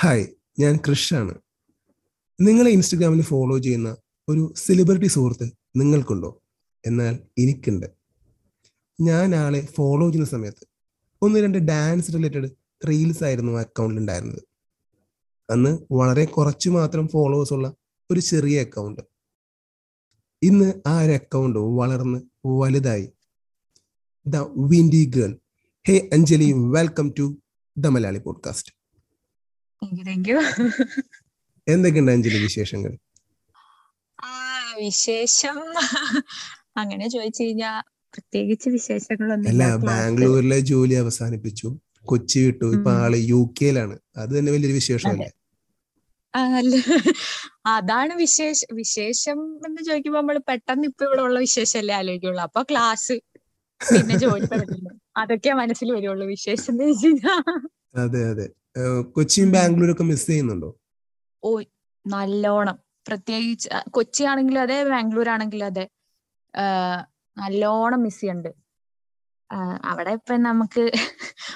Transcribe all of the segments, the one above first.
Hi ഞാൻ കൃഷാണ് നിങ്ങളെ ഇൻസ്റ്റഗ്രാമിൽ ഫോളോ ചെയ്യുന്ന ഒരു സെലിബ്രിറ്റി സുഹൃത്ത് നിങ്ങൾക്കുണ്ടോ? എന്നാൽ എനിക്കുണ്ട്. ഞാൻ ആളെ ഫോളോ ചെയ്യുന്ന സമയത്ത് ഒന്ന് രണ്ട് ഡാൻസ് റിലേറ്റഡ് റീൽസ് ആയിരുന്നു അക്കൗണ്ടിൽ ഉണ്ടായിരുന്നത്. അന്ന് വളരെ കുറച്ച് മാത്രം ഫോളോവേഴ്സ് ഉള്ള ഒരു ചെറിയ അക്കൗണ്ട് ഇന്ന് ആ ഒരു അക്കൗണ്ട് വളർന്ന് വലുതായി. The Windy Girl. Hey Anjali welcome to the Malayali podcast thank you എന്തൊക്കെയുണ്ട് അഞ്ജലി വിശേഷങ്ങൾ? വിശേഷം. അങ്ങനെ ചോദിച്ചു കഴിഞ്ഞാ പ്രത്യേകിച്ച് വിശേഷങ്ങളൊന്നും അല്ല ബാംഗ്ലൂരിലെ ജോലി അവസാനിപ്പിച്ചു. കൊച്ചി വിട്ടു. ഇപ്പൊ ആൾ യു കെയിലാണ്. അത് തന്നെ വലിയൊരു വിശേഷമല്ലേ? അല്ല. അതാണ് വിശേഷ വിശേഷം എന്ന് ചോദിക്കുമ്പോ നമ്മൾ പെട്ടെന്ന് ഇപ്പൊ ഇവിടെ ഉള്ള വിശേഷമല്ലേ ആലോചിക്കുള്ളൂ. അപ്പൊ ക്ലാസ് പിന്നെ ജോലി അതൊക്കെ മനസ്സിൽ വരുള്ളൂ വിശേഷം എന്ന് വെച്ച് അതെ അതെ. കൊച്ചിയും ബാംഗ്ലൂരൊക്കെ മിസ് ചെയ്യുന്നുണ്ടോ? ഓ നല്ലോണം. പ്രത്യേകിച്ച് കൊച്ചി ആണെങ്കിലും അതെ ബാംഗ്ലൂർ ആണെങ്കിലും അതെ. നല്ലോണം മിസ് ചെയ്യുന്നുണ്ട് അവിടെ ഇപ്പൊ നമുക്ക്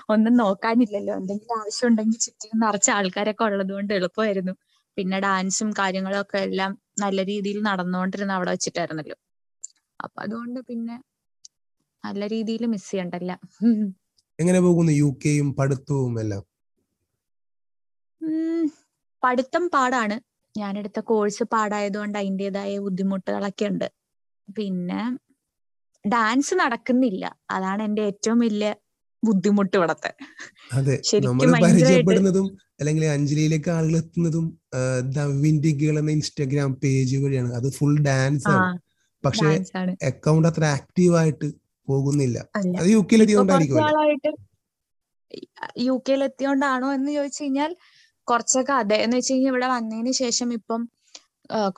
ഒന്നും നോക്കാനില്ലല്ലോ. എന്തെങ്കിലും ആവശ്യം ഉണ്ടെങ്കിൽ ചുറ്റും നിറച്ച ആൾക്കാരൊക്കെ ഉള്ളത് കൊണ്ട് എളുപ്പമായിരുന്നു. പിന്നെ ഡാൻസും കാര്യങ്ങളും ഒക്കെ എല്ലാം നല്ല രീതിയിൽ നടന്നുകൊണ്ടിരുന്ന അവിടെ വെച്ചിട്ടായിരുന്നല്ലോ. അപ്പൊ അതുകൊണ്ട് പിന്നെ നല്ല രീതിയിൽ മിസ് ചെയ്യണ്ടല്ല. എങ്ങനെ പോകുന്നു? യു കെയും പഠിത്തവും എല്ലാം? പഠിത്തം പാടാണ്. ഞാനെടുത്ത കോഴ്സ് പാടായതുകൊണ്ട് അതിന്റെതായ ബുദ്ധിമുട്ടുകളൊക്കെ ഉണ്ട് പിന്നെ ഡാൻസ് നടക്കുന്നില്ല. അതാണ് എന്റെ ഏറ്റവും വലിയ ബുദ്ധിമുട്ട് ഇവിടത്തെ. അതെ നമ്മൾ പരിചയപ്പെടുന്നതും അല്ലെങ്കിൽ അഞ്ജലിയിലേക്ക് ആളുകൾ എത്തുന്നതും ദ ഗേൾ എന്ന ഇൻസ്റ്റാഗ്രാം പേജ് വഴിയാണ്. അത് ഫുൾ ഡാൻസ് ആണ്. പക്ഷെ അക്കൗണ്ട് അത്ര ആക്റ്റീവ് ആയിട്ട് പോകുന്നില്ല. അത് യു കെയിൽ എത്തിയോണ്ടായിരിക്കും യു കെയിൽ എത്തിയോണ്ടാണോ എന്ന് ചോദിച്ചു കഴിഞ്ഞാൽ കുറച്ചൊക്കെ അതെ. എന്ന് വെച്ച് കഴിഞ്ഞാൽ ഇവിടെ വന്നതിന് ശേഷം ഇപ്പം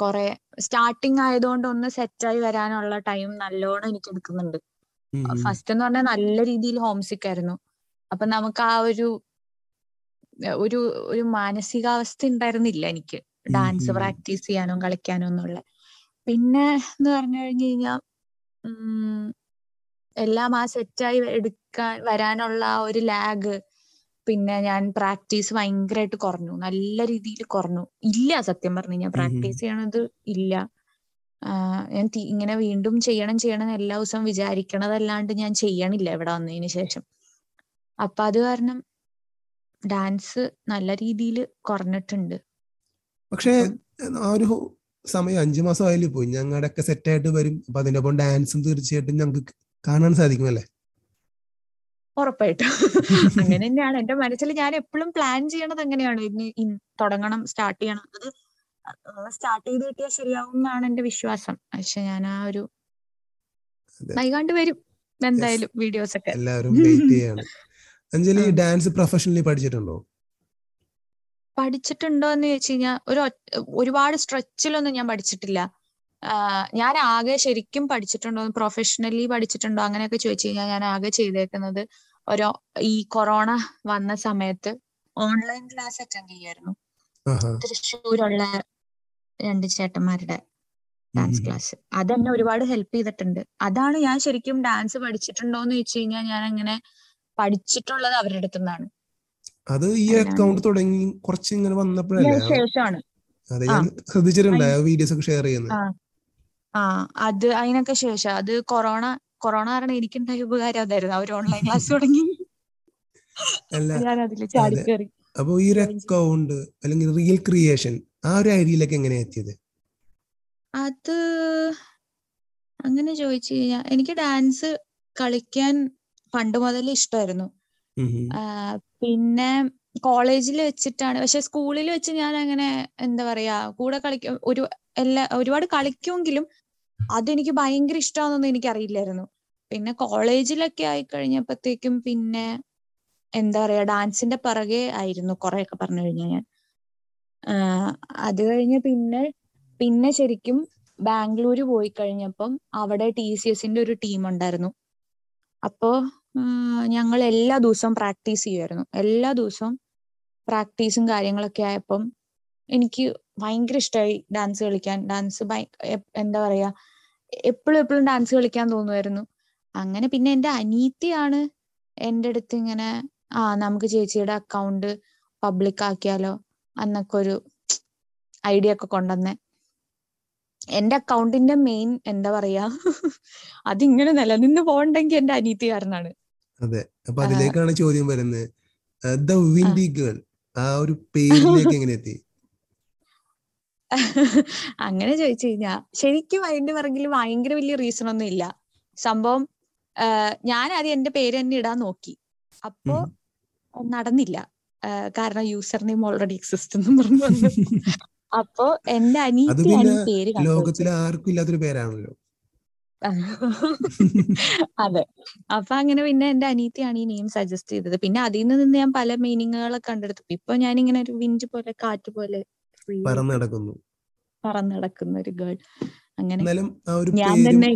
കുറെ സ്റ്റാർട്ടിങ് ആയതുകൊണ്ട് ഒന്ന് സെറ്റായി വരാനുള്ള ടൈം നല്ലോണം എനിക്ക് എടുക്കുന്നുണ്ട്. ഫസ്റ്റ് എന്ന് പറഞ്ഞാൽ നല്ല രീതിയിൽ ഹോം സിക്ക് ആയിരുന്നു. അപ്പൊ നമുക്ക് ആ ഒരു ഒരു ഒരു മാനസികാവസ്ഥ ഉണ്ടായിരുന്നില്ല എനിക്ക്. ഡാൻസ്. പ്രാക്ടീസ് ചെയ്യാനും കളിക്കാനും ഒന്നുള്ള പിന്നെ എന്ന് പറഞ്ഞു കഴിഞ്ഞു കഴിഞ്ഞാൽ എല്ലാം ആ സെറ്റായി എടുക്കാൻ വരാനുള്ള ആ ഒരു ലാഗ് പിന്നെ ഞാൻ പ്രാക്ടീസ് ഭയങ്കരമായിട്ട് കുറഞ്ഞു. നല്ല രീതിയിൽ കുറഞ്ഞു. ഇല്ല സത്യം പറഞ്ഞു ഉം. പ്രാക്ടീസ് ചെയ്യണത് ഇല്ല. ഞാൻ ഇങ്ങനെ വീണ്ടും ചെയ്യണം ചെയ്യണം എല്ലാ ദിവസവും വിചാരിക്കണതല്ലാണ്ട് ഞാൻ ചെയ്യണില്ല ഇവിടെ വന്നതിന് ശേഷം. അപ്പൊ അത് കാരണം ഡാൻസ് നല്ല രീതിയിൽ കുറഞ്ഞിട്ടുണ്ട്. പക്ഷേ ആ ഒരു സമയം അഞ്ചു മാസം ആയാലും പോയി. ഞങ്ങളുടെ ഒക്കെ സെറ്റ് ആയിട്ട് വരും. അപ്പൊ അതിന്റെ ഒപ്പം ഡാൻസും തീർച്ചയായിട്ടും ഞങ്ങൾക്ക് കാണാൻ സാധിക്കും അല്ലേ? ഉറപ്പായിട്ടും. അങ്ങനെ തന്നെയാണ് എന്റെ മനസ്സിൽ ഞാൻ എപ്പോഴും പ്ലാൻ ചെയ്യണത് അങ്ങനെയാണ്. ഇനി തുടങ്ങണം സ്റ്റാർട്ട് ചെയ്യണം. അത് സ്റ്റാർട്ട് ചെയ്ത് കിട്ടിയാൽ ശരിയാവും എന്നാണ് എന്റെ വിശ്വാസം. പക്ഷെ ഞാൻ ആ ഒരു നൈകാണ്ട് വൈകാണ്ട് വരും എന്തായാലും വീഡിയോസ് ഒക്കെ എല്ലാവരും വെയിറ്റ് ചെയ്യാണ്. അഞ്ജലി ഡാൻസ് പ്രൊഫഷണലി പഠിച്ചിട്ടുണ്ടോ പഠിച്ചിട്ടുണ്ടോ? എന്ന് ചോദിച്ചു കഴിഞ്ഞാൽ ഒരു ഒരുപാട് സ്ട്രെച്ചിലൊന്നും ഞാൻ പഠിച്ചിട്ടില്ല. ഞാൻ ആകെ ശരിക്കും പഠിച്ചിട്ടുണ്ടോ? പ്രൊഫഷണലി പഠിച്ചിട്ടുണ്ടോ? അങ്ങനെയൊക്കെ ചോദിച്ചു കഴിഞ്ഞാൽ ഞാൻ ആകെ ചെയ്തേക്കുന്നത് ഒരു ഈ കൊറോണ വന്ന സമയത്ത് ഓൺലൈൻ ക്ലാസ് അറ്റൻഡ് ചെയ്യായിരുന്നു തൃശ്ശൂരുള്ള രണ്ട് ചേട്ടന്മാരുടെ ഡാൻസ്. ക്ലാസ് അതെന്നെ ഒരുപാട് ഹെൽപ്പ് ചെയ്തിട്ടുണ്ട്. അതാണ് ഞാൻ ശരിക്കും ഡാൻസ് പഠിച്ചിട്ടുണ്ടോ എന്ന് ചോദിച്ചു കഴിഞ്ഞാൽ ഞാൻ അങ്ങനെ പഠിച്ചിട്ടുള്ളത് അവരുടെ അടുത്തു നിന്നാണ് അത് ഈ അക്കൗണ്ട് തുടങ്ങി കുറച്ച് ഇങ്ങനെ വന്നപ്പോഴല്ലേ? ഇതിന് ശേഷമാണ് അതെ ഞാൻ ശ്രദ്ധിച്ചിട്ടുണ്ട് വീഡിയോസ് ഒക്കെ ഷെയർ ചെയ്യുന്നത്. ആ അത് അതിനൊക്കെ ശേഷം. അത് കൊറോണ കൊറോണ കാരണം എനിക്കുണ്ടായ ഉപകാരം അതായിരുന്നു. അവർ ഓൺലൈൻ ക്ലാസ് തുടങ്ങി. ഞാൻ അതിൽ അതെ. ചാടിക്കേറി. അപ്പൊ ഈ ഒരു അക്കൗണ്ട് അല്ലെങ്കിൽ റിയൽ ക്രിയേഷൻ ആ ഒരു ഐഡിയയിലേക്ക് എങ്ങനെ എത്തിയത്? അത് അങ്ങനെ ചോദിച്ചു കഴിഞ്ഞാൽ എനിക്ക് ഡാൻസ് കളിക്കാൻ പണ്ട് മുതലേ ഇഷ്ടമായിരുന്നു പിന്നെ കോളേജിൽ വെച്ചിട്ടാണ്. പക്ഷെ സ്കൂളിൽ വെച്ച് ഞാൻ അങ്ങനെ എന്താ പറയാ കൂടെ കളിക്കും ഒരു എല്ലാ ഒരുപാട് കളിക്കുമെങ്കിലും അതെനിക്ക് ഭയങ്കര ഇഷ്ടമാണെന്നൊന്നും എനിക്ക് അറിയില്ലായിരുന്നു പിന്നെ കോളേജിലൊക്കെ ആയി കഴിഞ്ഞപ്പോഴത്തേക്കും പിന്നെ എന്താ പറയാ ഡാൻസിന്റെ പിറകെ ആയിരുന്നു കുറെയൊക്കെ പറഞ്ഞു കഴിഞ്ഞാൽ ഞാൻ. അത് കഴിഞ്ഞ് പിന്നെ പിന്നെ ശരിക്കും ബാംഗ്ലൂര് പോയി കഴിഞ്ഞപ്പം അവിടെ ടി സി എസിന്റെ ഒരു ടീം ഉണ്ടായിരുന്നു. അപ്പോ ഞങ്ങൾ എല്ലാ ദിവസവും പ്രാക്ടീസ് ചെയ്യുമായിരുന്നു എല്ലാ ദിവസവും പ്രാക്ടീസും കാര്യങ്ങളൊക്കെ ആയപ്പം എനിക്ക് ഭയങ്കര ഇഷ്ടമായി ഡാൻസ് കളിക്കാൻ. ഡാൻസ് എന്താ പറയാ എപ്പോഴും എപ്പോഴും ഡാൻസ് കളിക്കാൻ തോന്നുമായിരുന്നു അങ്ങനെ പിന്നെ എന്റെ അനീത്തിയാണ് എന്റെ അടുത്ത് ഇങ്ങനെ ആ നമുക്ക് ചേച്ചിയുടെ അക്കൗണ്ട് പബ്ലിക് ആക്കിയാലോ അന്നൊക്കെ ഒരു ഐഡിയ ഒക്കെ കൊണ്ടുവന്നെ. എന്റെ അക്കൗണ്ടിന്റെ മെയിൻ എന്താ പറയാ അതിങ്ങനെ നിലനിന്ന് പോകണ്ടെങ്കിൽ എന്റെ അനീതി കാരനാണ് അതെ. അപ്പൊ അതിലേക്കാണ് ചോദ്യം വരുന്നത്. ഗേൾ ആ ഒരു പേരിലേക്ക് എങ്ങനെ എത്തി അങ്ങനെ ചോദിച്ചു കഴിഞ്ഞാ ശരിക്കും അതിന്റെ പിറകിൽ ഭയങ്കര വലിയ റീസൺ ഒന്നും ഇല്ല. സംഭവം ഞാൻ ആദ്യം എന്റെ പേര് തന്നെ ഇടാൻ നോക്കി. അപ്പോ നടന്നില്ല. കാരണം യൂസർ നെയിം ഓൾറെഡി എക്സിസ്റ്റ് എന്ന് പറഞ്ഞു അപ്പോ എന്റെ അനിയത്തിയാണ് പേര് ആർക്കും ഇല്ലാത്തൊരു പേരാണല്ലോ. അതെ. അപ്പൊ അങ്ങനെ പിന്നെ എന്റെ അനിയത്തിയാണ് ഈ നെയിം സജസ്റ്റ് ചെയ്തത്. പിന്നെ അതിൽ നിന്ന് ഞാൻ പല മീനിങ്ങുകളൊക്കെ കണ്ടെടുത്തു. ഇപ്പൊ ഞാൻ ഇങ്ങനെ ഒരു വിഞ്ച് പോലെ കാറ്റ് പോലെ പറന്നു നടക്കുന്നു പറന്നു നടക്കുന്ന ഒരു ഗേൾ അങ്ങനെ ഞാൻ തന്നെ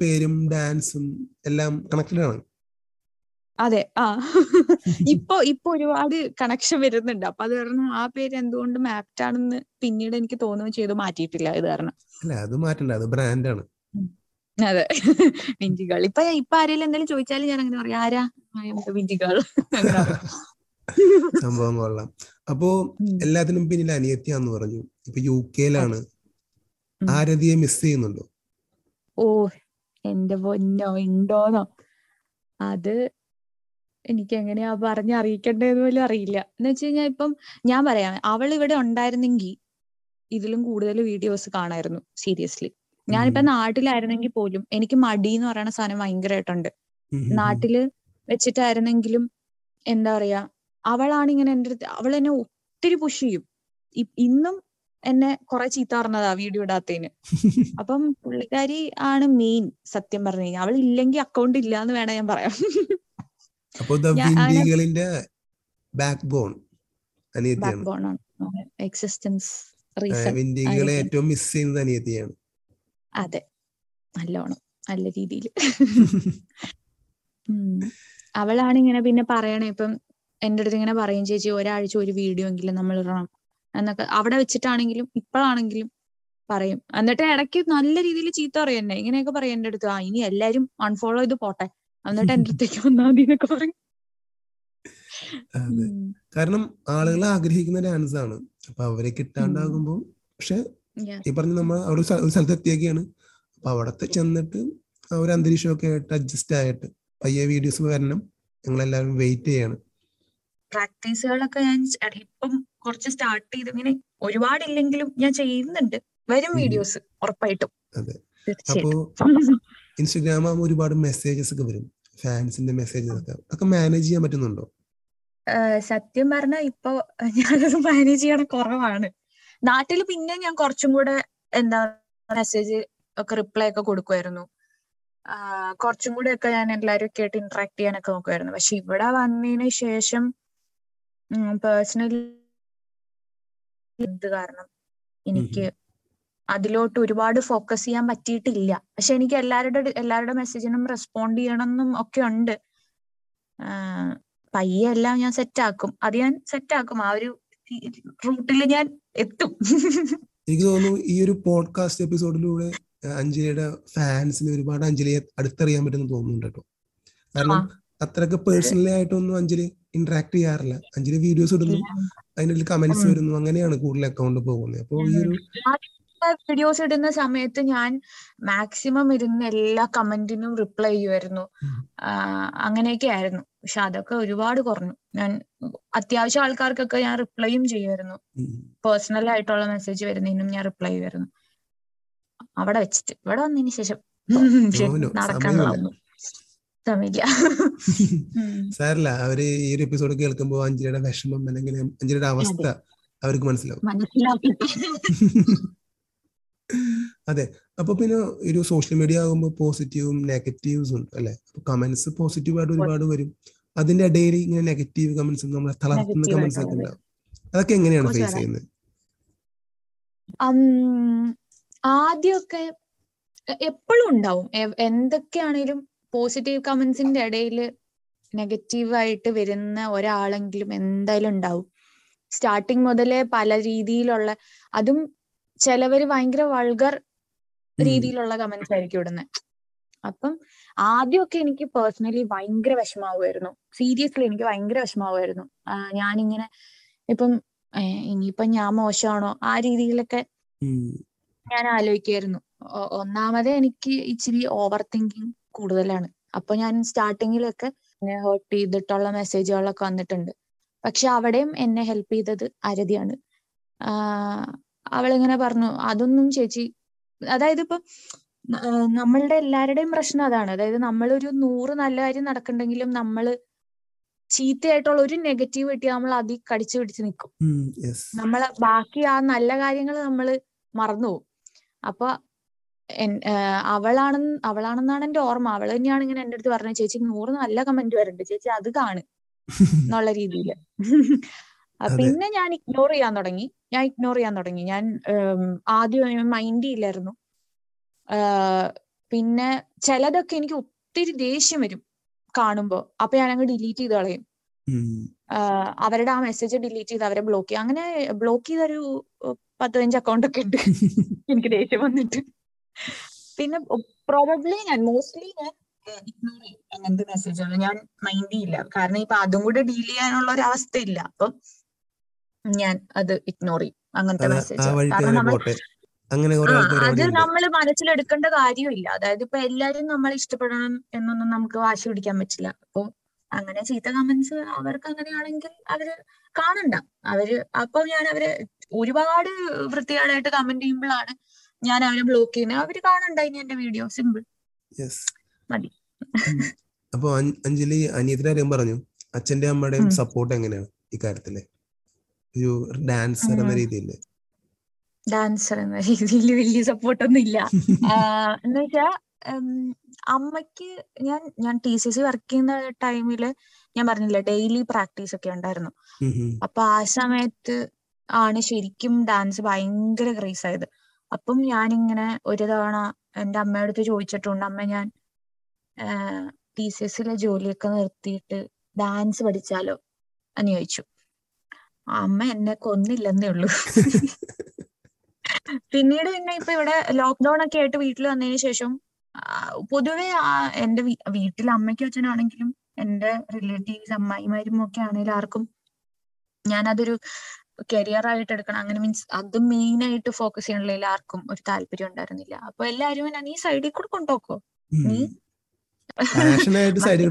പേരും ഡാൻസും എല്ലാം കണക്റ്റഡ് ആണ്. അതെ ആ. ഇപ്പൊ ഇപ്പൊ ഒരുപാട് കണക്ഷൻ വരുന്നുണ്ട്. അപ്പൊ അത് കാരണം ആ പേര് എന്തുകൊണ്ട് മാപ്റ്റ് ആണെന്ന് പിന്നീട് എനിക്ക് തോന്നുകയും ചെയ്തു. മാറ്റിയിട്ടില്ല ഇത് കാരണം. അല്ല അത് മാറ്റണ്ട. അത് ബ്രാൻഡാണ് അതെ. വിഞ്ചികൾ. ഇപ്പൊ ഇപ്പൊ ആരെങ്കിലും എന്തെങ്കിലും ചോദിച്ചാലും ഞാൻ അങ്ങനെ പറയാം ആരാ? വിഞ്ചികൾ. സംഭവം കൊള്ളാം. അപ്പോ എല്ലാത്തിനും പിന്നിൽ അനിയത്തിയാന്ന് പറഞ്ഞു. ഇപ്പൊ യു കെയിലാണ്. ആരതിയെ മിസ് ചെയ്യുന്നുണ്ടോ? ഓ എന്റെ പൊന്നോ ഉണ്ടോന്നോ? അത് എനിക്ക് എങ്ങനെയാ പറഞ്ഞറിയിക്കേണ്ടതെന്ന് പോലും അറിയില്ല. എന്ന് വെച്ച് കഴിഞ്ഞാൽ ഇപ്പം ഞാൻ പറയാം അവൾ ഇവിടെ ഉണ്ടായിരുന്നെങ്കിൽ ഇതിലും കൂടുതൽ വീഡിയോസ് കാണായിരുന്നു സീരിയസ്ലി ഞാനിപ്പോ നാട്ടിലായിരുന്നെങ്കിൽ പോലും എനിക്ക് മടി എന്ന് പറയുന്ന സാധനം ഭയങ്കരമായിട്ടുണ്ട് നാട്ടിൽ വെച്ചിട്ടായിരുന്നെങ്കിലും എന്താ പറയാ അവളാണ് ഇങ്ങനെ എന്റെ അടുത്ത് അവൾ എന്നെ ഒത്തിരി പുഷ് ചെയ്യും. ഇന്നും എന്നെ കുറെ ചീത്ത പറഞ്ഞതാ വീഡിയോ ഇടാത്തതിന് അപ്പം പുള്ളിക്കാരി ആണ് മെയിൻ സത്യം പറഞ്ഞു കഴിഞ്ഞാൽ അവൾ ഇല്ലെങ്കിൽ അക്കൗണ്ട് ഇല്ല എന്ന് വേണം ഞാൻ പറയാം. ബാക്ക് ബോൺ ബാക്ക് ബോൺ ആണ് എക്സിസ്റ്റൻസ് വിൻഡികളെ ഏറ്റവും മിസ് ചെയ്യുന്നത് അനിയത്തിയാണ്. അതെ. നല്ലോണം. നല്ല രീതിയിൽ അവളാണ് ഇങ്ങനെ പിന്നെ പറയണേ. ഇപ്പം എന്റെ അടുത്ത് ഇങ്ങനെ പറയും ചേച്ചി ഒരാഴ്ച ഒരു വീഡിയോ എങ്കിലും നമ്മൾ ഇടണം എന്നൊക്കെ അവിടെ വെച്ചിട്ടാണെങ്കിലും ഇപ്പോഴാണെങ്കിലും പറയും. എന്നിട്ട് ഇടയ്ക്ക് നല്ല രീതിയിൽ ചീത്ത പറയും എന്നെ. ഇങ്ങനെയൊക്കെ പറയും എന്റെ അടുത്ത്. ആ ഇനി എല്ലാരും അൺഫോളോ ചെയ്ത് പോട്ടെ. എന്നിട്ട് എന്റെ അടുത്തേക്ക് വന്നാൽ മതി എന്നൊക്കെ പറയും. അതെ. കാരണം ആളുകൾ ആഗ്രഹിക്കുന്ന ഡാൻസ് ആണ്. അപ്പൊ അവരെ കിട്ടാണ്ടാകുമ്പോ പക്ഷെ ഈ പറഞ്ഞ നമ്മൾ അവിടെ ഒരു സ്ഥലത്ത് എത്തിയൊക്കെയാണ് അപ്പൊ അവിടത്തെ ചെന്നിട്ട് ആ ഒരു അന്തരീക്ഷമൊക്കെ ആയിട്ട് അഡ്ജസ്റ്റ് ആയിട്ട് പയ്യെ വീഡിയോസ് വരണം. ഞങ്ങളെല്ലാവരും വെയിറ്റ് ചെയ്യാണ്. പ്രാക്ടീസുകളൊക്കെ ഞാൻ ഇപ്പം കുറച്ച് സ്റ്റാർട്ട് ചെയ്ത് ഇങ്ങനെ ഒരുപാടില്ലെങ്കിലും ഞാൻ ചെയ്യുന്നുണ്ട്. വരും വീഡിയോസ് ഉറപ്പായിട്ടും. അപ്പോ ഇൻസ്റ്റഗ്രാം ആകുമ്പോൾ ഒരുപാട് മെസ്സേജസ് ഒക്കെ വരും. ഫാൻസിന്റെ മെസ്സേജസ് ഒക്കെ. ഒക്കെ മാനേജ് ചെയ്യാൻ പറ്റുന്നുണ്ടോ? സത്യം പറഞ്ഞാൽ ഇപ്പൊ ഞാനത് മാനേജ് ചെയ്യണ കുറവാണ്. നാട്ടിൽ പിന്നെ ഞാൻ കുറച്ചും കൂടെ എന്താ മെസ്സേജ് ഒക്കെ റിപ്ലൈ ഒക്കെ കൊടുക്കുമായിരുന്നു കുറച്ചും കൂടെ ഒക്കെ ഞാൻ എല്ലാവരും ഒക്കെ ആയിട്ട് ഇന്ററാക്ട് ചെയ്യാനൊക്കെ നോക്കുമായിരുന്നു പക്ഷെ ഇവിടെ വന്നതിന് ശേഷം പേഴ്സണലി ഇത് കാരണം? എനിക്ക് അതിലോട്ട് ഒരുപാട് ഫോക്കസ് ചെയ്യാൻ പറ്റിയിട്ടില്ല. പക്ഷെ എനിക്ക് എല്ലാവരുടെ എല്ലാവരുടെ മെസ്സേജിനും റെസ്പോണ്ട് ചെയ്യണമെന്നും ഒക്കെ ഉണ്ട്. പയ്യെ എല്ലാം ഞാൻ സെറ്റ് ആക്കും. അത് ഞാൻ സെറ്റ് ആക്കും. ആ ഒരു റൂട്ടിൽ ഞാൻ എത്തും. എനിക്ക് തോന്നുന്നു ഈ ഒരു പോഡ്കാസ്റ്റ് എപ്പിസോഡിലൂടെ അഞ്ജലിയുടെ ഫാൻസിന് ഒരുപാട് അഞ്ജലിയെ അടുത്തറിയാൻ പറ്റുമെന്ന് തോന്നുന്നുണ്ട് കേട്ടോ. കാരണം അത്രയ്ക്ക് പേഴ്സണലി ആയിട്ടൊന്നും അഞ്ജലി ഇന്ററാക്ട് ചെയ്യാറില്ല. അഞ്ജലി വീഡിയോസ് ഇടുന്നു. അതിനുള്ളിൽ കമന്റ്സ് വരുന്നു. അങ്ങനെയാണ് കൂടുതൽ അക്കൗണ്ട് പോകുന്നത്. അപ്പോൾ ഈ ഒരു വീഡിയോസ് ഇടുന്ന സമയത്ത് ഞാൻ മാക്സിമം ഇരുന്ന് എല്ലാ കമന്റിനും റിപ്ലൈ ചെയ്യുമായിരുന്നു. അങ്ങനെയൊക്കെ ആയിരുന്നു. പക്ഷെ അതൊക്കെ ഒരുപാട് കുറഞ്ഞു. ഞാൻ അത്യാവശ്യം ആൾക്കാർക്കൊക്കെ ഞാൻ റിപ്ലൈയും ചെയ്യുമായിരുന്നു. പേഴ്സണൽ ആയിട്ടുള്ള മെസ്സേജ് വരുന്നതിനും ഞാൻ റിപ്ലൈ ചെയ്യുമായിരുന്നു. അവിടെ വെച്ചിട്ട്. ഇവിടെ വന്നതിന് ശേഷം. നടക്കാനുള്ള സമയമില്ല സാറില്ല അവർ ഈ ഒരു എപ്പിസോഡ് കേൾക്കുമ്പോൾ അഞ്ജലിയുടെ വിഷമം അല്ലെങ്കിൽ അഞ്ജലിയുടെ അവസ്ഥ അവർക്ക് മനസ്സിലാവും. അതെ അപ്പൊ പിന്നെ ഒരു സോഷ്യൽ മീഡിയ ആകുമ്പോൾ പോസിറ്റീവും നെഗറ്റീവ്സും ഉണ്ട് അല്ലെ? കമന്റ്സ് പോസിറ്റീവ് ആയിട്ട് ഒരുപാട് വരും. അതിന്റെ ഇടയിൽ ഇങ്ങനെ നെഗറ്റീവ് കമന്റ്സ് നമ്മളെ തളർത്തുന്ന കമന്റ്സ് ഒക്കെ ഉണ്ടാവും അതൊക്കെ എങ്ങനെയാണ് ഫേസ് ചെയ്യുന്നത്? ആദ്യമൊക്കെ എപ്പോഴും ഉണ്ടാവും. എന്തൊക്കെയാണെങ്കിലും പോസിറ്റീവ് കമന്റ്സിന്റെ ഇടയിൽ നെഗറ്റീവ് ആയിട്ട് വരുന്ന ഒരാളെങ്കിലും എന്തായാലും ഉണ്ടാവും. സ്റ്റാർട്ടിങ് മുതലേ പല രീതിയിലുള്ള അതും ചിലവര് ഭയങ്കര വൾഗർ രീതിയിലുള്ള കമന്റ്സ് ആയിരിക്കും ഇടുന്നത് അപ്പം ആദ്യമൊക്കെ എനിക്ക് പേഴ്സണലി ഭയങ്കര വിഷമാവുമായിരുന്നു. സീരിയസ്ലി എനിക്ക് ഭയങ്കര വിഷമാവുമായിരുന്നു. ഞാനിങ്ങനെ ഇപ്പം ഇനിയിപ്പം ഞാൻ മോശമാണോ? ആ രീതിയിലൊക്കെ ഞാൻ ആലോചിക്കായിരുന്നു ഒന്നാമത് എനിക്ക് ഇച്ചിരി ഓവർ തിങ്കിങ് കൂടുതലാണ്. അപ്പൊ ഞാൻ സ്റ്റാർട്ടിങ്ങിലൊക്കെ എന്നെ ഹേർട്ട് ചെയ്തിട്ടുള്ള മെസ്സേജുകളൊക്കെ വന്നിട്ടുണ്ട്. പക്ഷെ അവിടെയും എന്നെ ഹെൽപ്പ് ചെയ്തത് ആരതിയാണ് അവളിങ്ങനെ പറഞ്ഞു അതൊന്നും ചേച്ചി അതായത് ഇപ്പൊ നമ്മളുടെ എല്ലാവരുടെയും പ്രശ്നം അതാണ്. അതായത് നമ്മളൊരു നൂറ് നല്ല കാര്യം നടക്കണ്ടെങ്കിലും നമ്മൾ ചീത്തയായിട്ടുള്ള ഒരു നെഗറ്റീവ് കിട്ടിയാൽ നമ്മൾ അതി കടിച്ചു പിടിച്ച് നിൽക്കും നമ്മൾ ബാക്കി ആ നല്ല കാര്യങ്ങൾ നമ്മൾ മറന്നുപോകും അപ്പൊ അവളാണെന്ന് അവളാണെന്നാണ് എന്റെ ഓർമ്മ. അവൾ തന്നെയാണ് ഇങ്ങനെ എന്റെ അടുത്ത് പറഞ്ഞത്. ചേച്ചി നൂറ് നല്ല കമന്റ് വരുന്നുണ്ട് ചേച്ചി അത് കാണ് എന്നുള്ള രീതിയിൽ. പിന്നെ ഞാൻ ഇഗ്നോർ ചെയ്യാൻ തുടങ്ങി. ഞാൻ ഇഗ്നോർ ചെയ്യാൻ തുടങ്ങി. ഞാൻ ആദ്യം മൈൻഡ് ചെയ്യില്ലായിരുന്നു. പിന്നെ ചിലതൊക്കെ എനിക്ക് ഒത്തിരി ദേഷ്യം വരും കാണുമ്പോ അപ്പൊ ഞാൻ അങ്ങ് ഡിലീറ്റ് ചെയ്ത് കളയും. അവരുടെ ആ മെസ്സേജ് ഡിലീറ്റ് ചെയ്ത് അവരെ ബ്ലോക്ക് ചെയ്യും. അങ്ങനെ ബ്ലോക്ക് ചെയ്തൊരു പത്ത് പതിനഞ്ച് അക്കൗണ്ട് ഒക്കെ ഉണ്ട്. എനിക്ക് ദേഷ്യം വന്നിട്ട്. പിന്നെ പ്രോബബ്ലി ഞാൻ മോസ്റ്റ്ലി ഞാൻ ഇഗ്നോർ ചെയ്യും. അങ്ങനത്തെ മെസ്സേജുകൾ ഞാൻ മൈൻഡ് ചെയ്യില്ല. കാരണം ഇപ്പൊ അതും കൂടെ ഡീൽ ചെയ്യാനുള്ള ഒരു അവസ്ഥയില്ല. അപ്പം ഞാൻ അത് ഇഗ്നോർ ചെയ്യും. അങ്ങനത്തെ മെസ്സേജ് കാരണം നമ്മൾ അങ്ങനെ അത് നമ്മൾ മനസ്സിലെടുക്കേണ്ട കാര്യമില്ല. അതായത് ഇപ്പൊ എല്ലാരും നമ്മൾ ഇഷ്ടപ്പെടണം എന്നൊന്നും നമുക്ക് വാശി പിടിക്കാൻ പറ്റില്ല. അപ്പൊ അങ്ങനെ ചീത്ത കമന്റ്സ് അവർക്ക് അങ്ങനെയാണെങ്കിൽ അവർ കാണണ്ട. അവർ അപ്പൊ ഞാൻ അവർ ഒരുപാട് വൃത്തികേടായിട്ട് കമന്റ് ചെയ്യുമ്പോഴാണ് ഞാൻ അവനെ ബ്ലോക്ക് ചെയ്യുന്നത് അവർ കാണണ്ട ഇനി എന്റെ വീഡിയോ സിമ്പിൾ മതി. അപ്പൊ അഞ്ജലി അനിയത്തിന്റെ കാര്യം പറഞ്ഞു. അച്ഛന്റെ അമ്മയുടെയും സപ്പോർട്ട് എങ്ങനെയാണ് ഇക്കാര്യത്തിൽ ഒരു ഡാൻസർ എന്ന. രീതിയിൽ ഡാൻസർ എന്ന രീതിയിൽ വലിയ സപ്പോർട്ടൊന്നും ഇല്ല. എന്നുവെച്ചാ എന്ന് വെച്ചാ അമ്മയ്ക്ക് ഞാൻ ഞാൻ ടി സി സി വർക്ക് ചെയ്യുന്ന ടൈമിൽ ഞാൻ പറഞ്ഞില്ല ഡെയിലി പ്രാക്ടീസ് ഒക്കെ ഉണ്ടായിരുന്നു. അപ്പൊ ആ സമയത്ത് ആണ് ശരിക്കും ഡാൻസ് ഭയങ്കര ക്രേസ് ആയത്. അപ്പം ഞാനിങ്ങനെ ഒരു തവണ എന്റെ അമ്മയുടെ അടുത്ത് ചോദിച്ചിട്ടുണ്ട് അമ്മ ഞാൻ ടി സി എസിലെ ജോലിയൊക്കെ നിർത്തിയിട്ട് ഡാൻസ് പഠിച്ചാലോ? എന്ന് ചോദിച്ചു. അമ്മ എന്നെ കൊന്നില്ലെന്നേ ഉള്ളൂ. പിന്നീട് പിന്നെ ഇപ്പൊ ഇവിടെ ലോക്ക്ഡൌൺ ഒക്കെ ആയിട്ട് വീട്ടിൽ വന്നതിന് ശേഷം പൊതുവെ എന്റെ വീട്ടിൽ അമ്മയ്ക്കും അച്ഛനാണെങ്കിലും എന്റെ റിലേറ്റീവ്സ് അമ്മായിമാരും ഒക്കെ ആണെങ്കിലും ആർക്കും ഞാനതൊരു കരിയർ ആയിട്ട് എടുക്കണം. അങ്ങനെ മീൻസ് അത് മെയിൻ ആയിട്ട് ഫോക്കസ് ചെയ്യണില്ല ആർക്കും ഒരു താല്പര്യം ഉണ്ടായിരുന്നില്ല. അപ്പൊ എല്ലാരും നീ സൈഡിൽ കൂടെ കൊണ്ടുപോക്കോ? നീ? സൈഡിൽ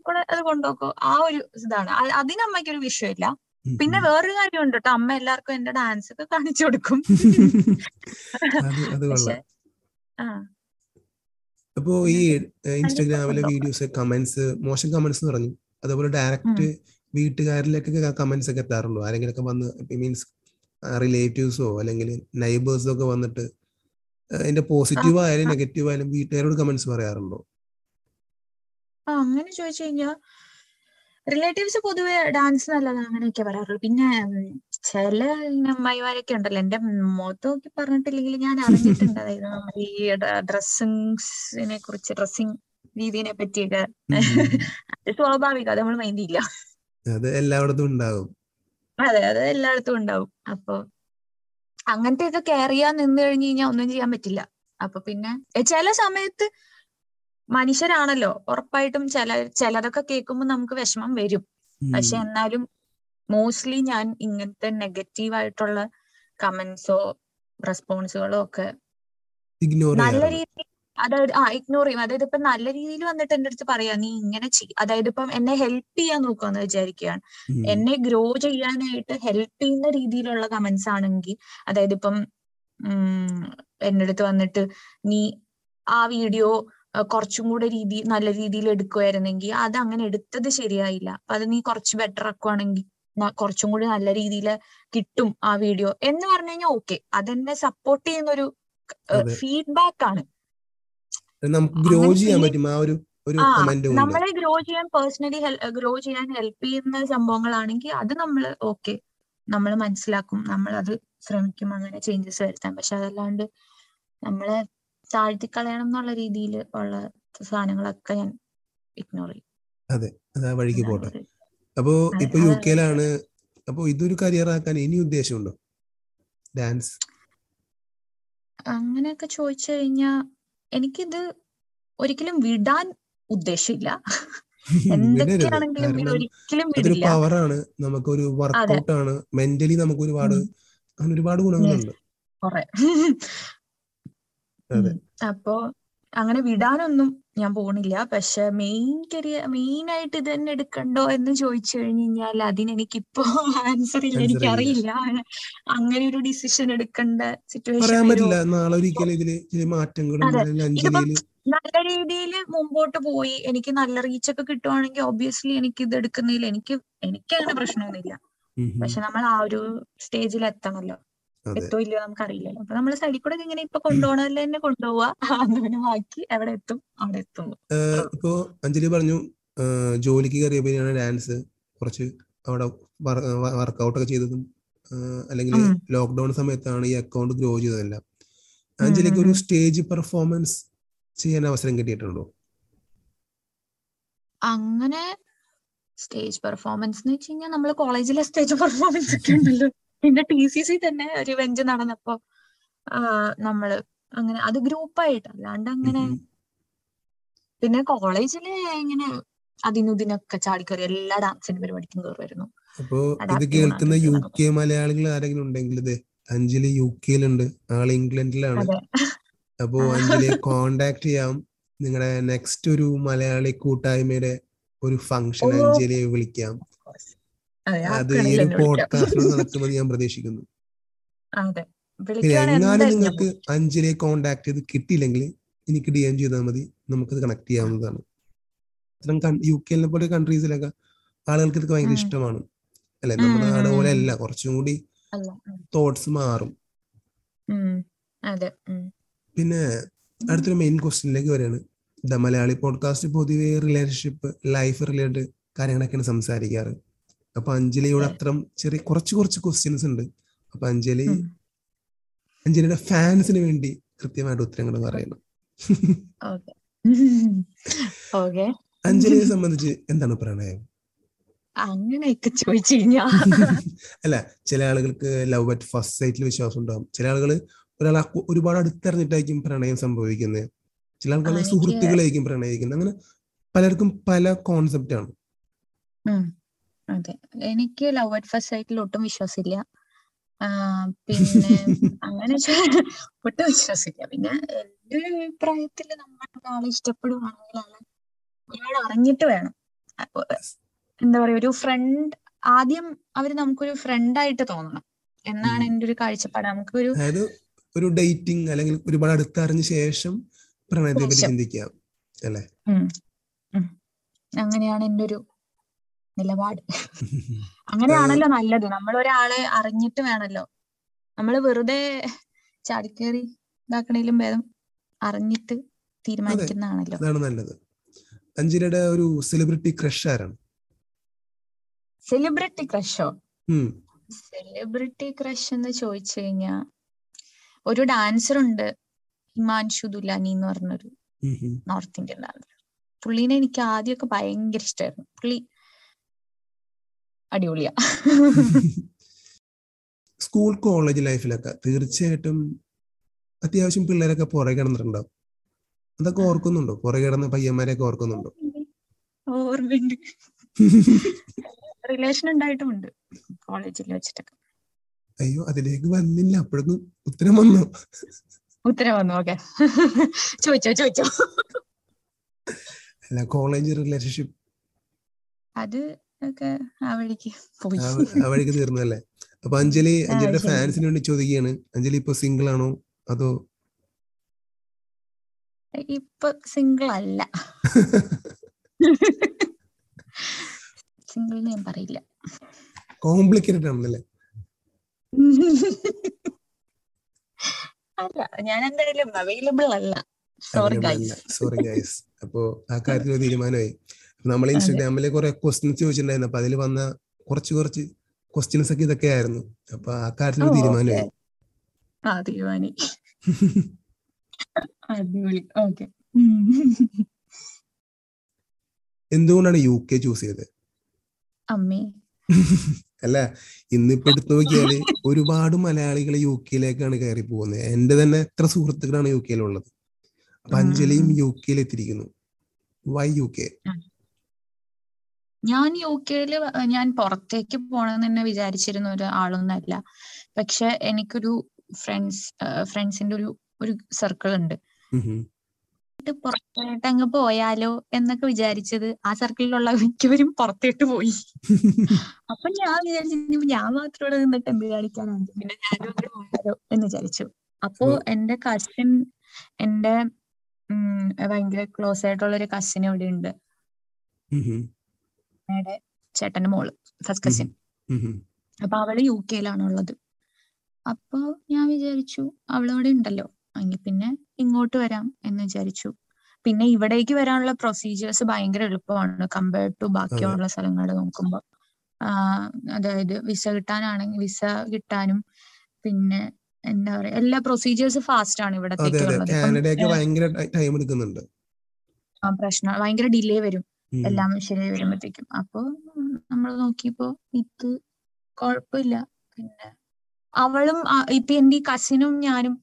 കൂടെ അത് കൊണ്ടുപോക്കോ? ആ ഒരു ഇതാണ്. അതിന് അമ്മയ്ക്ക് ഒരു വിഷയമില്ല. പിന്നെ വേറൊരു കാര്യമുണ്ട് കേട്ടോ അമ്മ എല്ലാവർക്കും എന്റെ ഡാൻസ് ഒക്കെ കാണിച്ചു കൊടുക്കും. അപ്പോ ഈ ഇൻസ്റ്റാഗ്രാമിലെ വീഡിയോസ് കമന്റ്സ് മോശം കമന്റ്സ് പറഞ്ഞു. അതുപോലെ ഡയറക്റ്റ് വീട്ടുകാരിലേക്കൊക്കെ കമന്റ്സ് ഒക്കെ എത്താറുള്ളൂ ആരെങ്കിലും ഒക്കെ വന്ന് മീൻസ് റിലേറ്റീവ്സോ അല്ലെങ്കിൽ നൈബേഴ്സോ ഒക്കെ വന്നിട്ട് അതിന്റെ പോസിറ്റീവ് ആയാലും നെഗറ്റീവ് ആയാലും വീട്ടുകാരോട് കമന്റ്സ് പറയാറുണ്ടോ? അങ്ങനെ ചോദിച്ചു കഴിഞ്ഞാൽ റിലേറ്റീവ്സ് പൊതുവെ ഡാൻസ് നല്ലത് അങ്ങനെയൊക്കെ പറയാറുള്ളൂ. പിന്നെ ചില അമ്മായിമാരൊക്കെ ഉണ്ടല്ലോ. എന്റെ മുഖത്ത് നോക്കി പറഞ്ഞിട്ടില്ലെങ്കിൽ ഞാൻ അറിഞ്ഞിട്ടുണ്ട്. അതായത് ഈ ഡ്രസ്സിങ്സിനെ കുറിച്ച് ഡ്രസ്സിങ് രീതിനെ പറ്റിയൊക്കെ. അത് സ്വാഭാവികം. അത് നമ്മൾ മൈൻഡ് ചെയ്യില്ല. അത് എല്ലായിടത്തും ഉണ്ടാകും. അതെ അത് എല്ലായിടത്തും ഉണ്ടാവും അപ്പൊ അങ്ങനത്തെ ഇത് കെയർ ചെയ്യാൻ നിന്ന് കഴിഞ്ഞു കഴിഞ്ഞാൽ ഒന്നും ചെയ്യാൻ പറ്റില്ല. അപ്പൊ പിന്നെ ചില സമയത്ത് മനുഷ്യരാണല്ലോ ഉറപ്പായിട്ടും ചില ചിലതൊക്കെ കേൾക്കുമ്പോൾ നമുക്ക് വിഷമം വരും. പക്ഷെ എന്നാലും മോസ്റ്റ്ലി ഞാൻ ഇങ്ങനത്തെ നെഗറ്റീവ് ആയിട്ടുള്ള കമന്റ്സോ റെസ്പോൺസുകളോ ഒക്കെ നല്ല രീതിയിൽ അതായത് ആ ഇഗ്നോർ ചെയ്യും. അതായത് ഇപ്പൊ നല്ല രീതിയിൽ വന്നിട്ട് എന്റെ അടുത്ത് പറയാ നീ ഇങ്ങനെ ചെയ് അതായത് ഇപ്പം എന്നെ ഹെൽപ്പ് ചെയ്യാൻ നോക്കുവാന്ന് വിചാരിക്കുകയാണ്. എന്നെ ഗ്രോ ചെയ്യാനായിട്ട് ഹെൽപ്പ് ചെയ്യുന്ന രീതിയിലുള്ള കമന്റ്സ് ആണെങ്കിൽ അതായത് ഇപ്പം എന്റെ അടുത്ത് വന്നിട്ട് നീ ആ വീഡിയോ കുറച്ചും കൂടെ രീതി നല്ല രീതിയിൽ എടുക്കുമായിരുന്നെങ്കിൽ അത് അങ്ങനെ എടുത്തത് ശരിയായില്ല. അപ്പൊ അത് നീ കുറച്ച് ബെറ്റർ ആക്കുവാണെങ്കിൽ കുറച്ചും കൂടി നല്ല രീതിയിൽ കിട്ടും ആ വീഡിയോ എന്ന് പറഞ്ഞു കഴിഞ്ഞാൽ ഓക്കെ അതെന്നെ സപ്പോർട്ട് ചെയ്യുന്ന ഒരു. ഫീഡ്ബാക്ക് ആണ്. നമുക്ക് ഗ്രോ ചെയ്യാൻ പറ്റും. ആ ഒരു ഒരു കമന്റ് നമ്മളെ ഗ്രോ ചെയ്യാൻ പേഴ്സണലി ഗ്രോ ചെയ്യാൻ ഹെൽപ്പ് ചെയ്യുന്ന സംഭവങ്ങളാണെങ്കിൽ അത് നമ്മൾ ഓക്കെ നമ്മൾ മനസ്സിലാക്കും. നമ്മൾ അത് ശ്രമിക്കും. അങ്ങനെ ചേഞ്ചസ് വരുത്താൻ. പക്ഷെ അതല്ലാണ്ട് നമ്മളെ താഴ്ത്തിക്കളയണം എന്നുള്ള രീതിയിൽ ഉള്ള സാധനങ്ങളൊക്കെ ഞാൻ ഇഗ്നോർ ചെയ്യും. അതെ. അതാ വഴിക്ക് പോട്ടെ. അപ്പോ ഇപ്പൊ യു കെ കെയിലാണ്. അപ്പോ ഇതൊരു കരിയർ ആക്കാൻ ഇനി ഉദ്ദേശമുണ്ടോ? ഡാൻസ് അങ്ങനെയൊക്കെ ചോദിച്ചു കഴിഞ്ഞാൽ എനിക്കിത് ഒരിക്കലും വിടാൻ ഉദ്ദേശമില്ല എന്തൊക്കെയാണെങ്കിലും ഒരിക്കലും വിടില്ല. പവറാണ്. നമുക്കൊരു വർക്കൗട്ട് ആണ് മെന്റലി നമുക്ക് ഒരുപാട്. അങ്ങനെ ഒരുപാട് ഗുണങ്ങളുണ്ട്. അപ്പോ അങ്ങനെ വിടാനൊന്നും ഞാൻ പോണില്ല. പക്ഷെ മെയിൻ കരിയർ മെയിൻ ആയിട്ട് ഇത് തന്നെ എടുക്കണ്ടോ എന്ന് ചോദിച്ചു കഴിഞ്ഞു കഴിഞ്ഞാൽ അതിനെനിക്കിപ്പോ ആൻസർ ഇല്ല. എനിക്കറിയില്ല എനിക്ക് അറിയില്ല അങ്ങനെ ഒരു ഡിസിഷൻ എടുക്കേണ്ട സിറ്റുവേഷൻ നല്ല രീതിയിൽ മുമ്പോട്ട് പോയി. എനിക്ക് നല്ല റീച്ച് ഒക്കെ കിട്ടുവാണെങ്കിൽ ഒബ്വിയസ്ലി എനിക്ക് ഇത് എടുക്കുന്നതിൽ എനിക്ക് എനിക്ക് അങ്ങനെ പ്രശ്നമൊന്നുമില്ല. പക്ഷെ നമ്മൾ ആ ഒരു സ്റ്റേജിൽ എത്തണല്ലോ എത്തോ ഇല്ലയോ നമുക്ക് അറിയില്ലല്ലോ അപ്പൊ നമ്മൾ സൈഡിൽ കൂടെ ഇങ്ങനെ ഇപ്പൊ കൊണ്ടുപോകണതിൽ തന്നെ കൊണ്ടുപോവാ പിന്നെ ബാക്കി അവിടെ എത്തും അവിടെ എത്തും. ഇപ്പോ അഞ്ജലി പറഞ്ഞു ജോലിക്ക് കയറിയപ്പോഴാണ് ഡാൻസ് കുറച്ച് അവിടെ വർക്കൗട്ട് ഒക്കെ ചെയ്തതും അല്ലെങ്കിൽ. ലോക്ക്ഡൌൺ സമയത്താണ് ഈ അക്കൗണ്ട് ഗ്രോ ചെയ്തതെല്ലാം. അഞ്ജലിക്ക് ഒരു സ്റ്റേജ് പെർഫോമൻസ് ചെയ്യാൻ അവസരം കിട്ടിയിട്ടുണ്ടോ? അങ്ങനെ സ്റ്റേജ് പെർഫോമൻസ് എന്ന് വെച്ച് കഴിഞ്ഞാൽ നമ്മൾ കോളേജിലെ സ്റ്റേജ് പെർഫോമൻസ് ഒക്കെ ഉണ്ടല്ലോ. പിന്നെ ടി സി സി തന്നെ ഒരു വെഞ്ച് നടന്നപ്പോ നമ്മൾ അങ്ങനെ അത് ഗ്രൂപ്പായിട്ട് അല്ലാണ്ട് അങ്ങനെ. പിന്നെ കോളേജിൽ ഇങ്ങനെ അതിനുദിനൊക്കെ ചാടിക്കറി എല്ലാ ഡാൻസിന്റെ പരിപാടിക്കും കയറുമായിരുന്നു അപ്പോ ഇത് കേൾക്കുന്ന യു കെ മലയാളികൾ ആരെങ്കിലും ഉണ്ടെങ്കിൽ ഇത് അഞ്ജലി യു കെയിലുണ്ട് ആൾ ഇംഗ്ലണ്ടിലാണ്. അപ്പോ അഞ്ജലിയെ കോണ്ടാക്ട് ചെയ്യാം. നിങ്ങളുടെ നെക്സ്റ്റ് ഒരു മലയാളി കൂട്ടായ്മയുടെ ഒരു ഫംഗ്ഷൻ. അഞ്ജലിയെ വിളിക്കാം. അതെ ഈ ഒരു. പോഡ്കാസ്റ്റിലൂടെ നടക്കുമെന്ന് ഞാൻ പ്രതീക്ഷിക്കുന്നു. അതെ. എങ്ങാനും നിങ്ങൾക്ക് അഞ്ചിനെ കോണ്ടാക്ട് ചെയ്ത് കിട്ടിയില്ലെങ്കിൽ എനിക്ക് ഡി എം ചെയ്താൽ മതി. നമുക്കത് കണക്ട് ചെയ്യാവുന്നതാണ്. ഇത്തരം യു കെയിലെ പോലെ കൺട്രീസിലൊക്കെ ആളുകൾക്ക് ഇതൊക്കെ ഭയങ്കര ഇഷ്ടമാണ്. അല്ലെ? നമ്മുടെ നാട് പോലെ. അല്ല. കുറച്ചും കൂടി തോട്ട്സ് മാറും. പിന്നെ അടുത്തൊരു മെയിൻ ക്വസ്റ്റ്യനിലേക്ക് വരികയാണ്. ദ മലയാളി പോഡ്കാസ്റ്റ് പൊതുവെ റിലേഷൻഷിപ്പ് ലൈഫ് റിലേറ്റഡ് കാര്യങ്ങളൊക്കെയാണ് സംസാരിക്കാറ്. അപ്പൊ അഞ്ജലിയോട് അത്രം ചെറിയ കുറച്ച് കുറച്ച് ക്വസ്റ്റ്യൻസ് ഉണ്ട്. അപ്പൊ അഞ്ജലി അഞ്ജലിയുടെ ഫാൻസിന് വേണ്ടി കൃത്യമായിട്ട് ഉത്തരങ്ങൾ പറയുന്നു. അഞ്ജലിയെ സംബന്ധിച്ച് എന്താണ് പ്രണയം? അങ്ങനെയൊക്കെ ചോദിച്ചു കഴിഞ്ഞാ. അല്ല ചില ആളുകൾക്ക് ലവ് അറ്റ് ഫസ്റ്റ് സൈറ്റിൽ വിശ്വാസം ഉണ്ടാവും. ചില ആളുകൾ ഒരാൾ ഒരുപാട് അടുത്തറിഞ്ഞിട്ടായിരിക്കും പ്രണയം സംഭവിക്കുന്നത്. ചില ആൾക്കാർ സുഹൃത്തുക്കളായിരിക്കും പ്രണയിക്കുന്നത്. അങ്ങനെ പലർക്കും പല കോൺസെപ്റ്റ് ആണ്. അതെ. എനിക്ക് ലവ് അറ്റ് ഫസ്റ്റ് സൈറ്റിൽ ഒട്ടും വിശ്വാസമില്ല. പിന്നെ അങ്ങനെ ഒട്ടും വിശ്വാസമില്ല. പിന്നെ എന്റെ ഒരു അഭിപ്രായത്തിൽ നമ്മൾ ഒരാളെ ഇഷ്ടപ്പെടുവാണെങ്കിൽ ആളെ ഒരുപാട് അറിഞ്ഞിട്ട് വേണം. എന്താ പറയാ ഒരു ഫ്രണ്ട് ആദ്യം അവർ നമുക്കൊരു ഫ്രണ്ടായിട്ട് തോന്നണം. എന്നാണ്. എന്റെ ഒരു കാഴ്ചപ്പാട്. നമുക്കൊരു അതായത് ഒരു ഡേറ്റിംഗ് അല്ലെങ്കിൽ ഒരുപാട് അടുത്തറിഞ്ഞ ശേഷം പ്രണയത്തെ പറ്റി ചിന്തിക്കാം അല്ലെ. അങ്ങനെയാണ് എന്റെ ഒരു നിലപാട്. അങ്ങനെയാണല്ലോ നല്ലത്. നമ്മൾ ഒരാളെ അറിഞ്ഞിട്ട് വേണല്ലോ. നമ്മൾ വെറുതെ ചാടിക്കേറി ഇതാക്കണേലും ഭേദം അറിഞ്ഞിട്ട് തീരുമാനിക്കുന്നതാണല്ലോ. അതാണ് നല്ലത്. അഞ്ജലിയുടെ ഒരു സെലിബ്രിറ്റി ക്രഷ് ആരാണ്? സെലിബ്രിറ്റി ക്രഷോ സെലിബ്രിറ്റി ക്രഷ് എന്ന് ചോദിച്ചു കഴിഞ്ഞാ ഒരു ഡാൻസർ ഉണ്ട് ഹിമാൻഷു ദുലാനി എന്ന് പറഞ്ഞൊരു. നോർത്ത് ഇന്ത്യൻ ഡാൻസർ പുള്ളീനെ എനിക്ക് ആദ്യമൊക്കെ ഭയങ്കര ഇഷ്ടമായിരുന്നു പുള്ളി അടിപൊളിയാ. സ്കൂൾ കോളേജ് ലൈഫിലൊക്കെ തീർച്ചയായിട്ടും അത്യാവശ്യം പിള്ളേരൊക്കെ പുറകെ കിടന്നിട്ടുണ്ടാവും. അതൊക്കെ ഓർക്കുന്നുണ്ടോ? പുറകെ കിടന്ന പയ്യന്മാരെയൊക്കെ ഓർക്കുന്നുണ്ടോ? ഓർമ്മയുണ്ട്. റിലേഷൻ ഉണ്ടായിട്ടുമുണ്ട്. കോളേജിൽ വെച്ചിട്ടൊക്കെ. അയ്യോ അതിലേക്ക് വന്നില്ല. അപ്പോഴൊന്നും ഉത്തരം വന്നു. ഉത്തരം വന്നു. ഓക്കെ. ചോദിച്ചോ ചോദിച്ചോ. അല്ല കോളേജ് റിലേഷൻഷിപ്പ് അത് ഒക്കെ ആ വഴിക്ക് പോയി. ആ വഴിക്ക് തീർന്നല്ലേ അപ്പൊ അഞ്ജലി അഞ്ജലിയുടെ. ഫാൻസിന് വേണ്ടി ചോദിക്കുകയാണ്. അഞ്ജലി ഇപ്പൊ സിംഗിൾ ആണോ? അതോ? ഇപ്പൊ സിംഗിൾ അല്ല. സിംഗിൾ ഞാൻ പറയില്ല. കോംപ്ലിക്കേറ്റഡ് ആണല്ലേ? അല്ല ഞാൻ എന്തായാലും അവൈലബിൾ അല്ല. സോറി ഗൈസ് സോറി ഗൈസ് അപ്പോ ആ കാര്യത്തിൽ തീരുമാനമായി. നമ്മൾ ഇൻസ്റ്റാഗ്രാമിലെ കുറെ ക്വസ്റ്റ്യൻസ് ചോദിച്ചിട്ടുണ്ടായിരുന്നു. അപ്പൊ അതിൽ വന്ന കുറച്ച് കുറച്ച് ക്വസ്റ്റ്യൻസ് ഒക്കെ ഇതൊക്കെ ആയിരുന്നു. അപ്പൊ ആ കാര്യത്തിൽ തീരുമാനമായി. ആ തീരുമാനി അടിപൊളി. ഓക്കെ. എന്തുകൊണ്ടാണ് യു കെ ചൂസ് ചെയ്തത്? അമ്മേ. അല്ല ഇന്നിപ്പോ എടുത്തു നോക്കിയാൽ ഒരുപാട് മലയാളികൾ യു കെയിലേക്കാണ് കയറി പോകുന്നത്. എന്റെ തന്നെ എത്ര സുഹൃത്തുക്കളാണ് യു കെയിലുള്ളത് അപ്പൊ അഞ്ജലിയും. യു കെയിൽ എത്തിയിരിക്കുന്നു വൈ യു കെ ഞാൻ യു കെയിൽ ഞാൻ പുറത്തേക്ക് പോകണമെന്ന് തന്നെ വിചാരിച്ചിരുന്ന ഒരു ആളൊന്നല്ല പക്ഷെ എനിക്കൊരു ഫ്രണ്ട്സ് ഫ്രണ്ട്സിന്റെ ഒരു ഒരു സർക്കിൾ ഉണ്ട്. പുറത്തായിട്ട്. പുറത്തോട്ട് അങ്ങ് പോയാലോ എന്നൊക്കെ വിചാരിച്ചത് ആ സർക്കിളിലുള്ള മിക്കവരും പുറത്തേട്ട് പോയി. അപ്പൊ ഞാൻ വിചാരിച്ചു ഞാൻ മാത്രം ഇവിടെ നിന്നിട്ട് എന്ത് കാണിക്കാനാണ് പിന്നെ ഞാനും പോയാലോ എന്ന് വിചാരിച്ചു. അപ്പോ എന്റെ കസിൻ എന്റെ ഉം ഭയങ്കര ക്ലോസ് ആയിട്ടുള്ള ഒരു കസിൻ ഇവിടെ ഉണ്ട്. അമ്മയുടെ ചേട്ടന്റെ മോൾ ഫസ്റ്റ് കസിൻ. അപ്പൊ അവൾ യു കെയിലാണ് ഉള്ളത്. അപ്പൊ ഞാൻ വിചാരിച്ചു അവളവിടെ ഉണ്ടല്ലോ. എങ്കിൽ പിന്നെ ഇങ്ങോട്ട് വരാം എന്ന് വിചാരിച്ചു. പിന്നെ ഇവിടേക്ക് വരാനുള്ള പ്രൊസീജിയേഴ്സ് ഭയങ്കര എളുപ്പമാണ്. കമ്പയർഡ് ടു ബാക്കിയുള്ള സ്ഥലങ്ങൾ നോക്കുമ്പോ. ആഹ് അതായത് വിസ കിട്ടാനാണെങ്കിൽ വിസ കിട്ടാനും പിന്നെ എന്താ പറയാ എല്ലാ പ്രൊസീജിയേഴ്സ് ഫാസ്റ്റ് ആണ് ഇവിടെ ഭയങ്കര പ്രശ്നം ഭയങ്കര ഡിലേ വരും. എല്ലാം ശരിയായി വരുമ്പോഴത്തേക്കും. അപ്പൊ നമ്മൾ നോക്കിയപ്പോ ഇത് കുഴപ്പമില്ല പിന്നെ അവളും ഇപ്പൊ എന്റെ ഈ കസിനും ഞാനും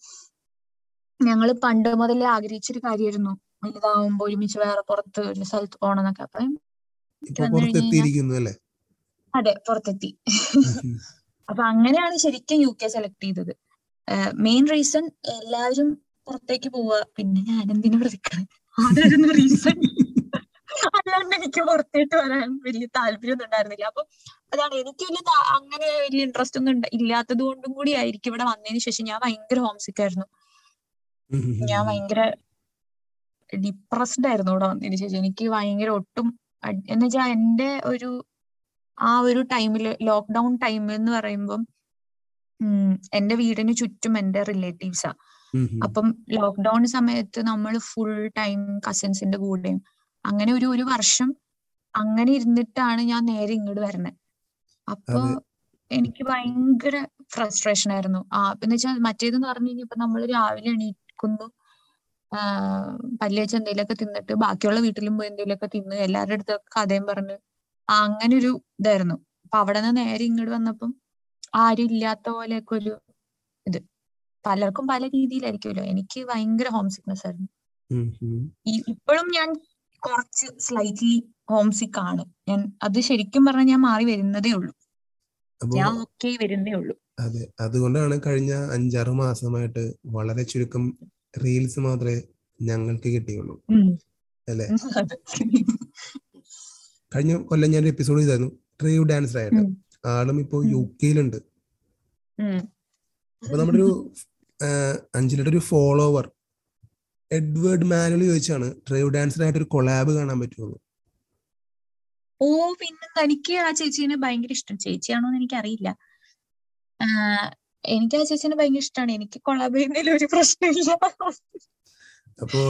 ഞങ്ങൾ പണ്ട് മുതലേ ആഗ്രഹിച്ചൊരു കാര്യമായിരുന്നു വലുതാവുമ്പോ ഒരുമിച്ച് വേറെ പുറത്ത് ഒരു സ്ഥലത്ത് പോകണം എന്നൊക്കെ അപ്പൊ അതെ പുറത്തെത്തി. അപ്പൊ അങ്ങനെയാണ് ശരിക്കും യു കെ സെലക്ട് ചെയ്തത്. മെയിൻ റീസൺ എല്ലാവരും പുറത്തേക്ക് പോവുക പിന്നെ ഞാൻ എന്തിനു പ്രതിക്കണം അതായിരുന്നു റീസൺ അല്ലാണ്ട് എനിക്ക് പുറത്തേട്ട് വരാൻ വലിയ താല്പര്യമൊന്നും ഉണ്ടായിരുന്നില്ല അപ്പൊ അതാണ് എനിക്ക് വലിയ അങ്ങനെ വലിയ ഇൻട്രസ്റ്റ് ഒന്നും ഇല്ലാത്തത് കൊണ്ടും കൂടി ആയിരിക്കും ഇവിടെ വന്നതിന് ശേഷം ഞാൻ ഭയങ്കര ഹോം സിക്ക് ആയിരുന്നു. ഞാൻ ഭയങ്കര ഡിപ്രസ്ഡ് ആയിരുന്നു ഇവിടെ വന്നതിന് ശേഷം എനിക്ക് ഭയങ്കര ഒട്ടും എന്ന് വെച്ചാൽ എന്റെ ഒരു ആ ഒരു ടൈമിൽ ലോക്ക്ഡൌൺ ടൈം എന്ന് പറയുമ്പം ഉം, എന്റെ വീടിന് ചുറ്റും എന്റെ റിലേറ്റീവ്സാ. അപ്പം ലോക്ക്ഡൌൺ സമയത്ത് നമ്മൾ ഫുൾ ടൈം കസിൻസിന്റെ കൂടെയും അങ്ങനെ ഒരു ഒരു വർഷം അങ്ങനെ ഇരുന്നിട്ടാണ് ഞാൻ നേരെ ഇങ്ങോട്ട് വരുന്നത് അപ്പൊ എനിക്ക് ഭയങ്കര ഫ്രസ്ട്രേഷൻ ആയിരുന്നു. ആ എന്ന് വെച്ചാൽ മറ്റേതെന്ന് പറഞ്ഞു കഴിഞ്ഞാൽ ഇപ്പൊ നമ്മൾ രാവിലെ എണീക്കുന്നു പല്ലിയച്ച പല്ല് വെച്ച് എന്തെങ്കിലുമൊക്കെ തിന്നിട്ട് ബാക്കിയുള്ള വീട്ടിലും പോയി എന്തെങ്കിലുമൊക്കെ തിന്ന് എല്ലാവരുടെ അടുത്തൊക്കെ കഥയും പറഞ്ഞ് ആ അങ്ങനെ ഒരു ഇതായിരുന്നു. അപ്പൊ അവിടെ നിന്ന് നേരെ ഇങ്ങോട്ട് വന്നപ്പം ആരും ഇല്ലാത്ത പോലെയൊക്കെ ഒരു ഇത്. പലർക്കും പല രീതിയിലായിരിക്കുമല്ലോ. എനിക്ക് ഭയങ്കര ഹോം സിക്നെസ് ആയിരുന്നു ഇപ്പോഴും ഞാൻ കുറച്ച് സ്ലൈറ്റ്ലി ഹോം സിക്ക് ആണ്. ഞാൻ അത് ശരിക്കും പറഞ്ഞാൽ ഞാൻ മാറി വരുന്നതേ ഉള്ളൂ. ഞാൻ ഓക്കെ വരുന്നേ ഉള്ളൂ. അതെ അതുകൊണ്ടാണ് കഴിഞ്ഞ അഞ്ചാറ് മാസമായിട്ട് വളരെ ചുരുക്കം റീൽസ് മാത്രമേ ഞങ്ങൾക്ക് കിട്ടിയുള്ളൂ. അല്ലേ? കഴിഞ്ഞ കൊല്ലം ഞാൻ എപ്പിസോഡ് ചെയ്തായിരുന്നു. ട്രീവ് ഡാൻസർ ആയിട്ട്. ആളും ഇപ്പോ. യു കെയിലുണ്ട്. അപ്പൊ നമ്മുടെ ഒരു അഞ്ചിലൊരു ഒരു ഫോളോവർ എഡ്വേർഡ് മാനുവൽ ചോദിച്ചാണ് ട്രൈവ് ഡാൻസറായിട്ട് ഒരു കൊളാബ് കാണാൻ പറ്റുമെന്ന് ഓ പിന്നെ എനിക്ക് ആ ചേച്ചീനെ ഭയങ്കര ഇഷ്ടം. ചേച്ചിയാണോ എന്ന് എനിക്കറിയില്ല. എനിക്ക് ആ ചേച്ചീനെ ഭയങ്കര ഇഷ്ടമാണ് എനിക്ക് കൊളാബ് ചെയ്യുന്നതിൽ ഒരു പ്രശ്നമില്ല. അപ്പോ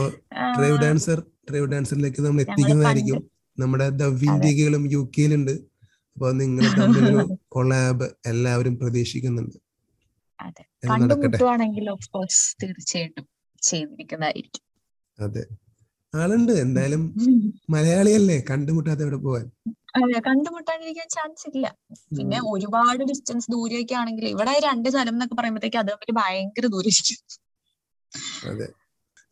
ട്രൈവ് ഡാൻസർ ട്രൈവ് ഡാൻസറിലേക്ക് നമ്മൾ എത്തിക്കുന്നതായിരിക്കും. നമ്മുടെ ദ വിന്ത്യകളും യു കെയിലുണ്ട് അപ്പൊ നിങ്ങൾ തമ്മിലൊരു കൊളാബ് എല്ലാവരും പ്രതീക്ഷിക്കുന്നുണ്ട്. തീർച്ചയായിട്ടും. ചെയ്തിരിക്കുന്നതായിരിക്കും അതെ. ആളുണ്ട്. എന്തായാലും മലയാളിയല്ലേ? കണ്ടുമുട്ടാതെ എവിടെ പോവാൻ? അതെ. കണ്ടുമുട്ടാണ്ടിരിക്കാൻ ചാൻസ് ഇല്ല. പിന്നെ ഒരുപാട് ഡിസ്റ്റൻസ് ദൂരെയൊക്കെ ആണെങ്കിൽ ഇവിടെ രണ്ട് സ്ഥലം എന്നൊക്കെ പറയുമ്പോഴത്തേക്ക് അത് തമ്മിൽ ഭയങ്കര ദൂരം അതെ.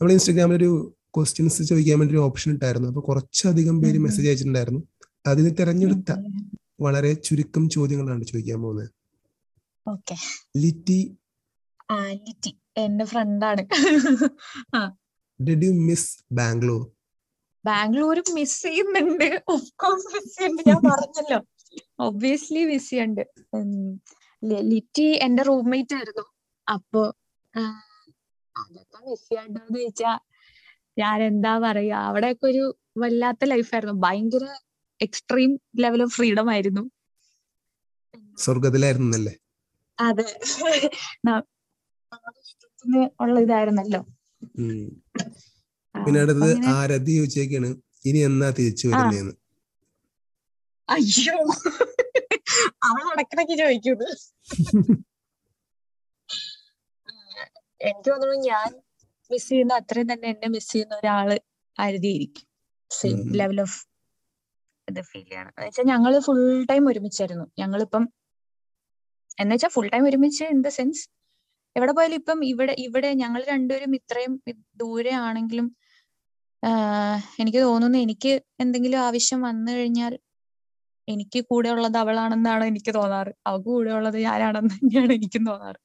നമ്മൾ ഇൻസ്റ്റാഗ്രാമിൽ ഒരു ക്വസ്റ്റ്യൻസ് ചോദിക്കാൻ വേണ്ടി ഒരു ഓപ്ഷൻ ഇട്ടായിരുന്നു. അപ്പൊ കുറച്ചധികം പേര്. മെസ്സേജ് അയച്ചിട്ടുണ്ടായിരുന്നു. അതിന് തെരഞ്ഞെടുത്ത വളരെ ചുരുക്കം ചോദ്യങ്ങളാണ് ചോദിക്കാൻ പോകുന്നത്. ലിറ്റി. ലിറ്റി. എന്റെ ഫ്രണ്ടാണ് ബാംഗ്ലൂർ ബാംഗ്ലൂർ മിസ് ചെയ്യുന്നുണ്ട്. മിസ് ചെയ്യുന്നുണ്ട്. ഞാൻ പറഞ്ഞല്ലോ. ഒബ്വിയസ്ലി മിസ് ചെയ്യുന്നുണ്ട്. ഉം, ലിറ്റി എന്റെ റൂംമേറ്റ് ആയിരുന്നു. അപ്പോ അതൊക്കെ മിസ് ചെയ്യണ്ടെന്ന് ചോദിച്ചാ ഞാൻ എന്താ പറയാ അവിടെയൊക്കെ ഒരു വല്ലാത്ത ലൈഫായിരുന്നു ഭയങ്കര എക്സ്ട്രീം ലെവൽ ഓഫ് ഫ്രീഡം ആയിരുന്നു. സ്വർഗത്തിലായിരുന്നല്ലേ അതെ. ഉള്ള ഇതായിരുന്നല്ലോ പിന്നെ അടുത്തത് ആരതി ചോദിച്ചേക്കാണ് ഇനി എന്നാ തിരിച്ചു വരുന്നേന്ന് അയ്യോ. അവൾ ഇടക്കിടക്ക് ചോദിക്കുന്നത് എനിക്ക് തോന്നുന്നു ഞാൻ മിസ് ചെയ്യുന്ന അത്രയും തന്നെ എന്നെ മിസ് ചെയ്യുന്ന ഒരാൾ ആരതിയിരിക്കും സെയിം ലെവൽ ഓഫ് ഇത് ഫീൽ ചെയ്യണം. എന്ന് വെച്ചാൽ ഞങ്ങൾ ഫുൾ ടൈം ഒരുമിച്ചായിരുന്നു. ഞങ്ങളിപ്പം എന്നുവെച്ചാ ഫുൾ ടൈം ഒരുമിച്ച് ഇൻ ദ സെൻസ് എവിടെ പോയാലും ഇപ്പം ഇവിടെ ഇവിടെ ഞങ്ങൾ രണ്ടുപേരും ഇത്രയും ദൂരെ ആണെങ്കിലും എനിക്ക് തോന്നുന്നു എനിക്ക് എന്തെങ്കിലും ആവശ്യം വന്നു കഴിഞ്ഞാൽ എനിക്ക് കൂടെ ഉള്ളത് അവളാണെന്നാണ് എനിക്ക് തോന്നാറ്. അവൾക്ക് കൂടെ ഉള്ളത് ഞാനാണെന്ന് തന്നെയാണ് എനിക്കും തോന്നാറ്.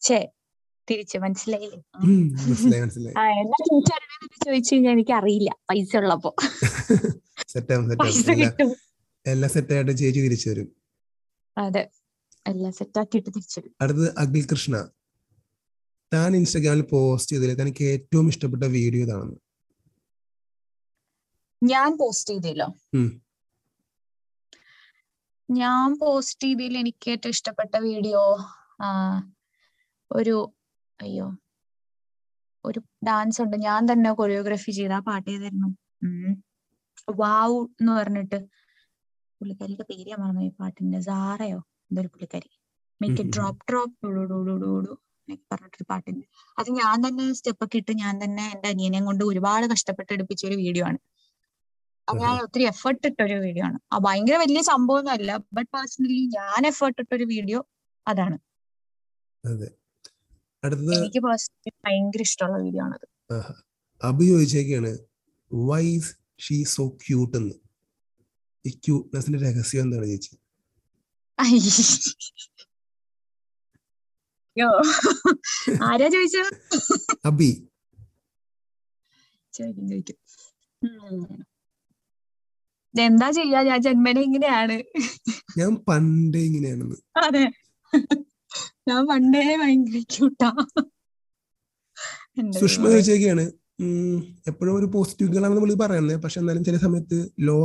ഛേ തിരിച്ച് മനസ്സിലായില്ലേ? ആ. എന്നാ ചോദിച്ചു കഴിഞ്ഞാൽ എനിക്ക് അറിയില്ല. പൈസ ഉള്ളപ്പോ. പൈസ സെറ്റാവും എല്ലാം കിട്ടും. എല്ലാം സെറ്റായിട്ട് ചേച്ചി തിരിച്ചു വരും. അതെ എല്ലാം സെറ്റ് ആക്കിയിട്ട് തിരിച്ചു വരും. അടുത്തത് അഖിൽ കൃഷ്ണ താൻ ഇൻസ്റ്റഗ്രാമിൽ പോസ്റ്റ് ചെയ്തതിൽ തനിക്ക് ഏറ്റവും ഇഷ്ടപ്പെട്ട വീഡിയോ ഇതാണെന്ന്. ഞാൻ പോസ്റ്റ് ചെയ്തില്ലോ. ഞാൻ പോസ്റ്റ് ചെയ്തതിൽ എനിക്ക് ഏറ്റവും ഇഷ്ടപ്പെട്ട വീഡിയോ ഒരു അയ്യോ ഒരു ഡാൻസ് ഉണ്ട്. ഞാൻ തന്നെ കൊറിയോഗ്രാഫി ചെയ്ത ആ പാട്ട് ചെയ്തായിരുന്നു വാവു എന്ന് പറഞ്ഞിട്ട് പുള്ളിക്കാരിയുടെ പേര് മറന്നു ഈ പാട്ടിന്റെ സാറയോ? എന്തൊരു പുള്ളിക്കാരി. മിക്ക. ഡ്രോപ്പ് ഡ്രോപ്പ് എന്നൊക്കെ പറഞ്ഞിട്ടൊരു പാട്ടുണ്ട്. അത് ഞാൻ തന്നെ സ്റ്റെപ്പ് ഒക്കെ ഇട്ട് ഞാൻ തന്നെ എന്റെ അനിയനെ കൊണ്ട് ഒരുപാട് കഷ്ടപ്പെട്ട് എടുപ്പിച്ച ഒരു വീഡിയോ ആണ്. അത് ഞാൻ ഒത്തിരി എഫേർട്ട് ഇട്ട ഒരു വീഡിയോ ആണ്. ആ ഭയങ്കര വലിയ സംഭവമൊന്നും അല്ല ബട്ട് പേഴ്സണലി ഞാൻ എഫേർട്ട് ഇട്ട ഒരു വീഡിയോ അതാണ്. എനിക്ക് പേഴ്സണലി ഭയങ്കര ഇഷ്ടമുള്ള വീഡിയോ ആണ് അത് അബി ചോദിച്ചേക്കാണ് വൈസ് ഷീ സോ ക്യൂട്ട് എന്ന്? ഈ ക്യൂട്ട്നെസിന്റെ രഹസ്യം എന്താണ് ചേച്ചി? അയ്യോ ആരാ ചോദിച്ചത്? അബി. ചോദിക്കും ചോദിക്കും. എന്താ ചെയ്യാ? ഞാൻ ജന്മനെ ഇങ്ങനെയാണ്. ഞാൻ പണ്ടേ ഇങ്ങനെയാണെന്ന്. അതെ. ഞാൻ പണ്ടേ ഭയങ്കര ക്യൂട്ടാ സുഷ്മ ചോദിച്ചൊക്കെയാണ് എപ്പോഴും ഒരു പോസിറ്റീവുകളാണ് നമ്മൾ പറയുന്നത് പക്ഷെ എന്നാലും ചില സമയത്ത് ലോ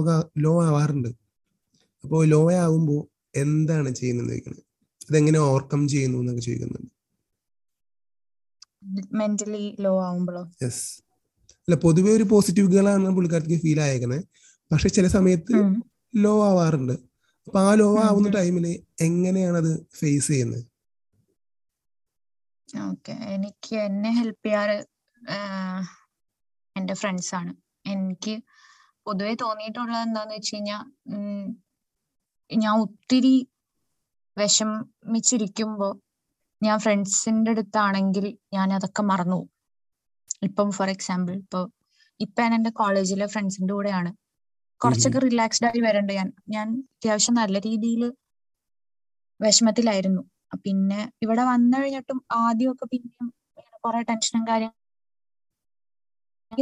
ലോ ആവാറുണ്ട്. അപ്പോൾ ലോ ആവുമ്പോൾ എന്താണ് ചെയ്യുന്നത് ചോദിക്കുന്നത് അതെങ്ങനെ ഓവർകം ചെയ്യുന്നു എന്നൊക്കെ ചോദിക്കുന്നുണ്ട്. മെന്റലി ലോ ആവുമ്പോഴോ യെസ് അല്ല പൊതുവെ ഒരു പോസിറ്റീവ് പുള്ളിക്കാർക്ക് ഫീൽ ആയേക്കണേ. പക്ഷെ ചില സമയത്ത് ലോ ആവാറുണ്ട്. അപ്പൊ ആ ലോ ആവുന്ന ടൈമിൽ ടൈമിൽ എങ്ങനെയാണ് അത് ഫേസ് ചെയ്യുന്നത്? ഓക്കെ എനിക്ക് എന്നെ ഹെൽപ്പ് ചെയ്യാറ് എന്റെ ഫ്രണ്ട്സ് ആണ്. എനിക്ക് പൊതുവെ തോന്നിയിട്ടുള്ളത് എന്താന്ന് വെച്ച് കഴിഞ്ഞാൽ ഞാൻ ഒത്തിരി വിഷമിച്ചിരിക്കുമ്പോ ഞാൻ ഫ്രണ്ട്സിന്റെ അടുത്താണെങ്കിൽ ഞാൻ അതൊക്കെ മറന്നു ഇപ്പം ഫോർ എക്സാമ്പിൾ ഇപ്പൊ ഇപ്പൊ ഞാൻ എന്റെ കോളേജിലെ ഫ്രണ്ട്സിന്റെ കൂടെയാണ്. കുറച്ചൊക്കെ റിലാക്സ്ഡ് ആയി വരണ്ട് ഞാൻ. ഞാൻ അത്യാവശ്യം നല്ല രീതിയിൽ വിഷമത്തിലായിരുന്നു. പിന്നെ ഇവിടെ വന്നു കഴിഞ്ഞിട്ടും ആദ്യമൊക്കെ പിന്നെയും കുറെ ടെൻഷനും കാര്യങ്ങളും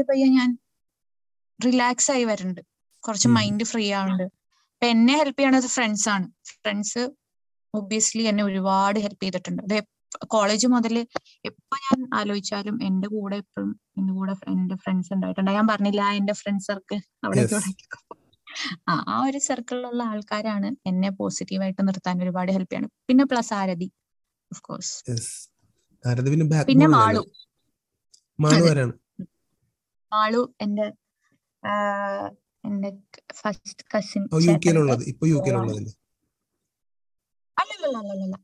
പയ്യെ ഞാൻ റിലാക്സ് ആയി വരുന്നുണ്ട് കുറച്ച്. മൈൻഡ് ഫ്രീ ആവുന്നുണ്ട് അപ്പൊ എന്നെ ഹെൽപ്പ് ചെയ്യണത് ഫ്രണ്ട്സ് ആണ്. ഫ്രണ്ട്സ് ഒബ്വിയസ്ലി എന്നെ ഒരുപാട് ഹെൽപ്പ് ചെയ്തിട്ടുണ്ട്. അത് കോളേജ് മുതൽ എപ്പോ ഞാൻ ആലോചിച്ചാലും എന്റെ കൂടെ എപ്പോഴും എന്റെ കൂടെ എന്റെ ഫ്രണ്ട്സ് ഉണ്ടായിട്ടുണ്ട്. ഞാൻ പറഞ്ഞില്ല എന്റെ ഫ്രണ്ട് സർക്കിൾ അവിടെ. ആ ആ ഒരു സർക്കിളിലുള്ള ആൾക്കാരാണ് എന്നെ പോസിറ്റീവായിട്ട് നിർത്താൻ ഒരുപാട് ഹെൽപ്പ് ചെയ്യണം പിന്നെ പ്ലസ് ആരതി ഓഫ് കോഴ്സ് പിന്നെ മാളു മാളു. എന്റെ എന്റെ ഫസ്റ്റ് കസിൻ യു കെയിലുള്ളത് ഇപ്പൊ യു കെയിലുള്ളതല്ലേ അല്ലല്ലല്ല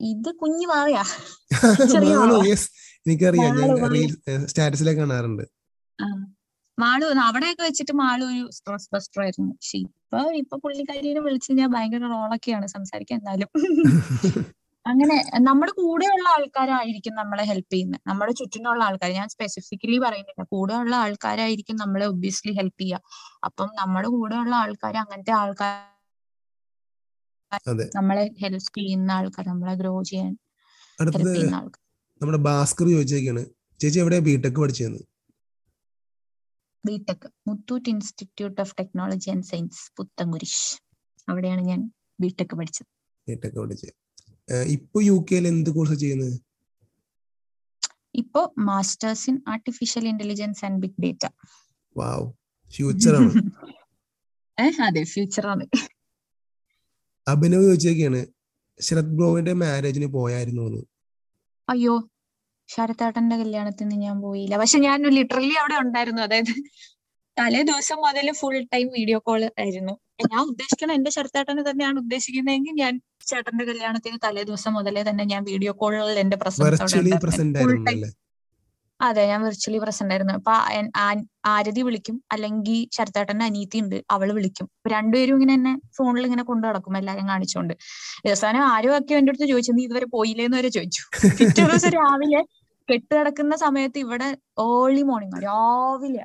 ഇത് കുഞ്ഞു മാവയാ. മാളു എനിക്കറിയാം ഞാൻ മാളു, മാളു. സ്റ്റാറ്റസിലൊക്കെ കാണാറുണ്ട്. ആ. മാളു അവിടെയൊക്കെ വെച്ചിട്ട് മാളു ഒരു സ്ട്രെസ് ബസ്റ്റർ ആയിരുന്നു. പക്ഷെ ഇപ്പൊ ഇപ്പൊ പുള്ളിക്കാരിനെ വിളിച്ചു കഴിഞ്ഞാൽ ഭയങ്കര റോളൊക്കെയാണ് സംസാരിക്കാൻ എന്തായാലും അങ്ങനെ നമ്മുടെ കൂടെയുള്ള ആൾക്കാരായിരിക്കും നമ്മളെ ഹെൽപ്പ് ചെയ്യുന്നത് നമ്മുടെ ചുറ്റിനുള്ള ആൾക്കാർ ഞാൻ സ്പെസിഫിക്കലി പറയുന്നില്ല. കൂടെയുള്ള ആൾക്കാരായിരിക്കും നമ്മളെ ഒബ്വിയസ്ലി ഹെൽപ്പ് ചെയ്യുക അപ്പം നമ്മുടെ കൂടെയുള്ള ആൾക്കാർ അങ്ങനത്തെ ആൾക്കാർ നമ്മളെ ഹെൽപ്പ് ചെയ്യുന്ന ആൾക്കാർ നമ്മളെ ഗ്രോ ചെയ്യാൻ അടുത്തത് നമ്മുടെ ഭാസ്കർ ചോദിച്ചേക്കാണ് ചേച്ചി എവിടെയാ ബിടെക് പഠിച്ചത് BTech Muthoot institute of technology and science Puthencruz. അവിടെയാണ് ഞാൻ ബിടെക് പഠിച്ചത്. ബിടെക് പഠിച്ചത് ഇപ്പൊ യു കെയിൽ എന്ത് കോഴ്സ് ചെയ്യുന്നത് ഇപ്പോ masters in artificial intelligence and big data wow future ആണ്. അതെ ഫ്യൂച്ചർ ആണ്. അഭിനവ് ചോദിച്ചേക്കാണ് ശരത് ബ്രോവിന്റെ മാരേജിന് പോയായിരുന്നു എന്ന് അയ്യോ ശരത്തേട്ടന്റെ കല്യാണത്തിന് ഞാൻ പോയില്ല. പക്ഷെ ഞാൻ ലിറ്ററലി അവിടെ ഉണ്ടായിരുന്നു. അതായത് തലേ ദിവസം മുതൽ ഫുൾ ടൈം വീഡിയോ കോൾ ആയിരുന്നു. ഞാൻ ഉദ്ദേശിക്കണം എന്റെ ശരത്തേട്ടനെ തന്നെയാണ് ഉദ്ദേശിക്കുന്നതെങ്കിൽ ഞാൻ ചേട്ടന്റെ കല്യാണത്തിന് തലേ ദിവസം മുതലേ തന്നെ ഞാൻ വീഡിയോ കോളിൽ എന്റെ പ്രസന്റ് ഫുൾ ആയിരുന്നു ടൈം അല്ലേ അതെ ഞാൻ വിർച്വലി പ്രസന്റ് ആയിരുന്നു. അപ്പൊ ആരതി വിളിക്കും. അല്ലെങ്കിൽ ശരത്തേട്ടന്റെ അനീതി ഉണ്ട് അവൾ വിളിക്കും രണ്ടുപേരും ഇങ്ങനെ എന്നെ ഫോണിൽ ഇങ്ങനെ കൊണ്ടു നടക്കും എല്ലാരും കാണിച്ചോണ്ട്. അവസാനം ആരും ഒക്കെ എന്റെ അടുത്ത് ചോദിച്ചു നീ ഇതുവരെ പോയില്ലേന്ന് വരെ ചോദിച്ചു. പിറ്റേ ദിവസം രാവിലെ കെട്ട് സമയത്ത് ഇവിടെ ഏർലി മോർണിംഗ് രാവിലെ.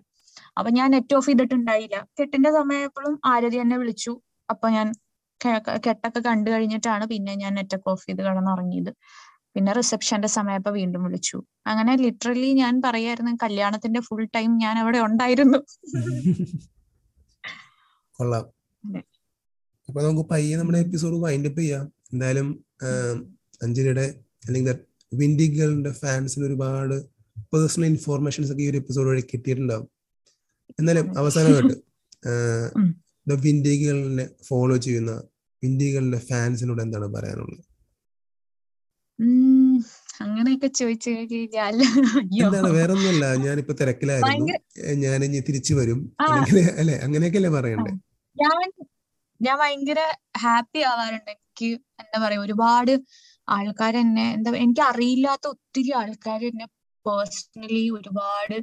അപ്പൊ ഞാൻ നെറ്റ് ഓഫ് ചെയ്തിട്ടുണ്ടായില്ല. കെട്ടിന്റെ സമയപ്പോഴും ആരതി എന്നെ വിളിച്ചു. അപ്പൊ ഞാൻ കെട്ടൊക്കെ കണ്ടു കഴിഞ്ഞിട്ടാണ് പിന്നെ ഞാൻ നെറ്റൊക്കെ ഓഫ് ചെയ്ത് കിടന്നുറങ്ങിയത്. പിന്നെ റിസപ്ഷന്റെ സമയപ്പോ വീണ്ടും വിളിച്ചു. അങ്ങനെ ലിറ്ററലി ഞാൻ പറയായിരുന്നു കല്യാണത്തിന്റെ ഫുൾ ടൈം ഞാൻ അവിടെ ഉണ്ടായിരുന്നു. കൊള്ളാം. അപ്പൊ നമുക്ക് പയ്യെ നമ്മുടെ എപ്പിസോഡ് വൈൻഡ് അപ്പ് ചെയ്യാം. എന്തായാലും അഞ്ജലിയുടെ അല്ലെങ്കിൽ വിൻഡികളുടെ ഫാൻസിന് ഒരുപാട് പേഴ്സണൽ ഇൻഫോർമേഷൻസ് ഒക്കെ ഈ ഒരു എപ്പിസോഡ് വഴി കിട്ടിയിട്ടുണ്ടാവും. എന്നാലും അവസാനമായിട്ട് ഉം. വിൻഡികളിനെ ഫോളോ ചെയ്യുന്ന വിൻഡികളുടെ ഫാൻസിനോട് എന്താണ് പറയാനുള്ളത്? അങ്ങനെയൊക്കെ ചോദിച്ചു കഴിഞ്ഞാൽ എന്താണ്? വേറെ ഒന്നുമല്ല ഞാനിപ്പോ തിരക്കിലായിരുന്നു. ഞാൻ ഇനി തിരിച്ചു വരും. അല്ലെ? അങ്ങനെയൊക്കെയല്ലേ പറയണ്ടേ? ഞാൻ ഞാൻ ഭയങ്കര ഹാപ്പി ആവാറുണ്ട്. എനിക്ക് എന്താ പറയാ ഒരുപാട് ആൾക്കാർ എന്നെ എന്താ എനിക്ക് അറിയില്ലാത്ത ഒത്തിരി ആൾക്കാർ എന്നെ പേഴ്സണലി ഒരുപാട്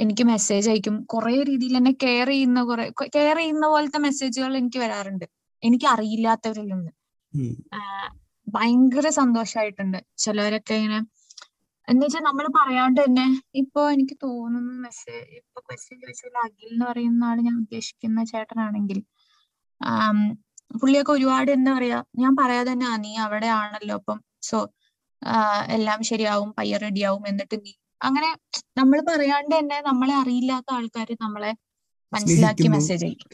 എനിക്ക് മെസ്സേജ് അയക്കും. കുറെ രീതിയിൽ എന്നെ കെയർ ചെയ്യുന്ന കുറെ കെയർ ചെയ്യുന്ന പോലത്തെ മെസ്സേജുകൾ എനിക്ക് വരാറുണ്ട്. എനിക്ക് അറിയില്ലാത്തവരിൽ നിന്ന്. ഭയങ്കര സന്തോഷമായിട്ടുണ്ട് ചിലവരൊക്കെ ഇങ്ങനെ എന്ന് വെച്ചാൽ നമ്മൾ പറയാണ്ട് തന്നെ ഇപ്പൊ എനിക്ക് തോന്നുന്നു മെസ്സേജ് ഇപ്പൊ ക്വസ്റ്റ്യൻ ചോദിച്ചാൽ അഖിൽ എന്ന് പറയുന്ന ആൾ ഞാൻ ഉദ്ദേശിക്കുന്ന ചേട്ടനാണെങ്കിൽ പുള്ളിയൊക്കെ ഒരുപാട് എന്താ പറയാ ഞാൻ പറയാതെ തന്നെ ആ നീ അവിടെ ആണല്ലോ അപ്പം സോ എല്ലാം ശരിയാവും പയ്യെ റെഡിയാവും എന്നിട്ട് നീ അങ്ങനെ നമ്മൾ പറയാണ്ട് തന്നെ നമ്മളെ അറിയില്ലാത്ത ആൾക്കാർ നമ്മളെ മനസ്സിലാക്കി മെസ്സേജ് അയക്കും.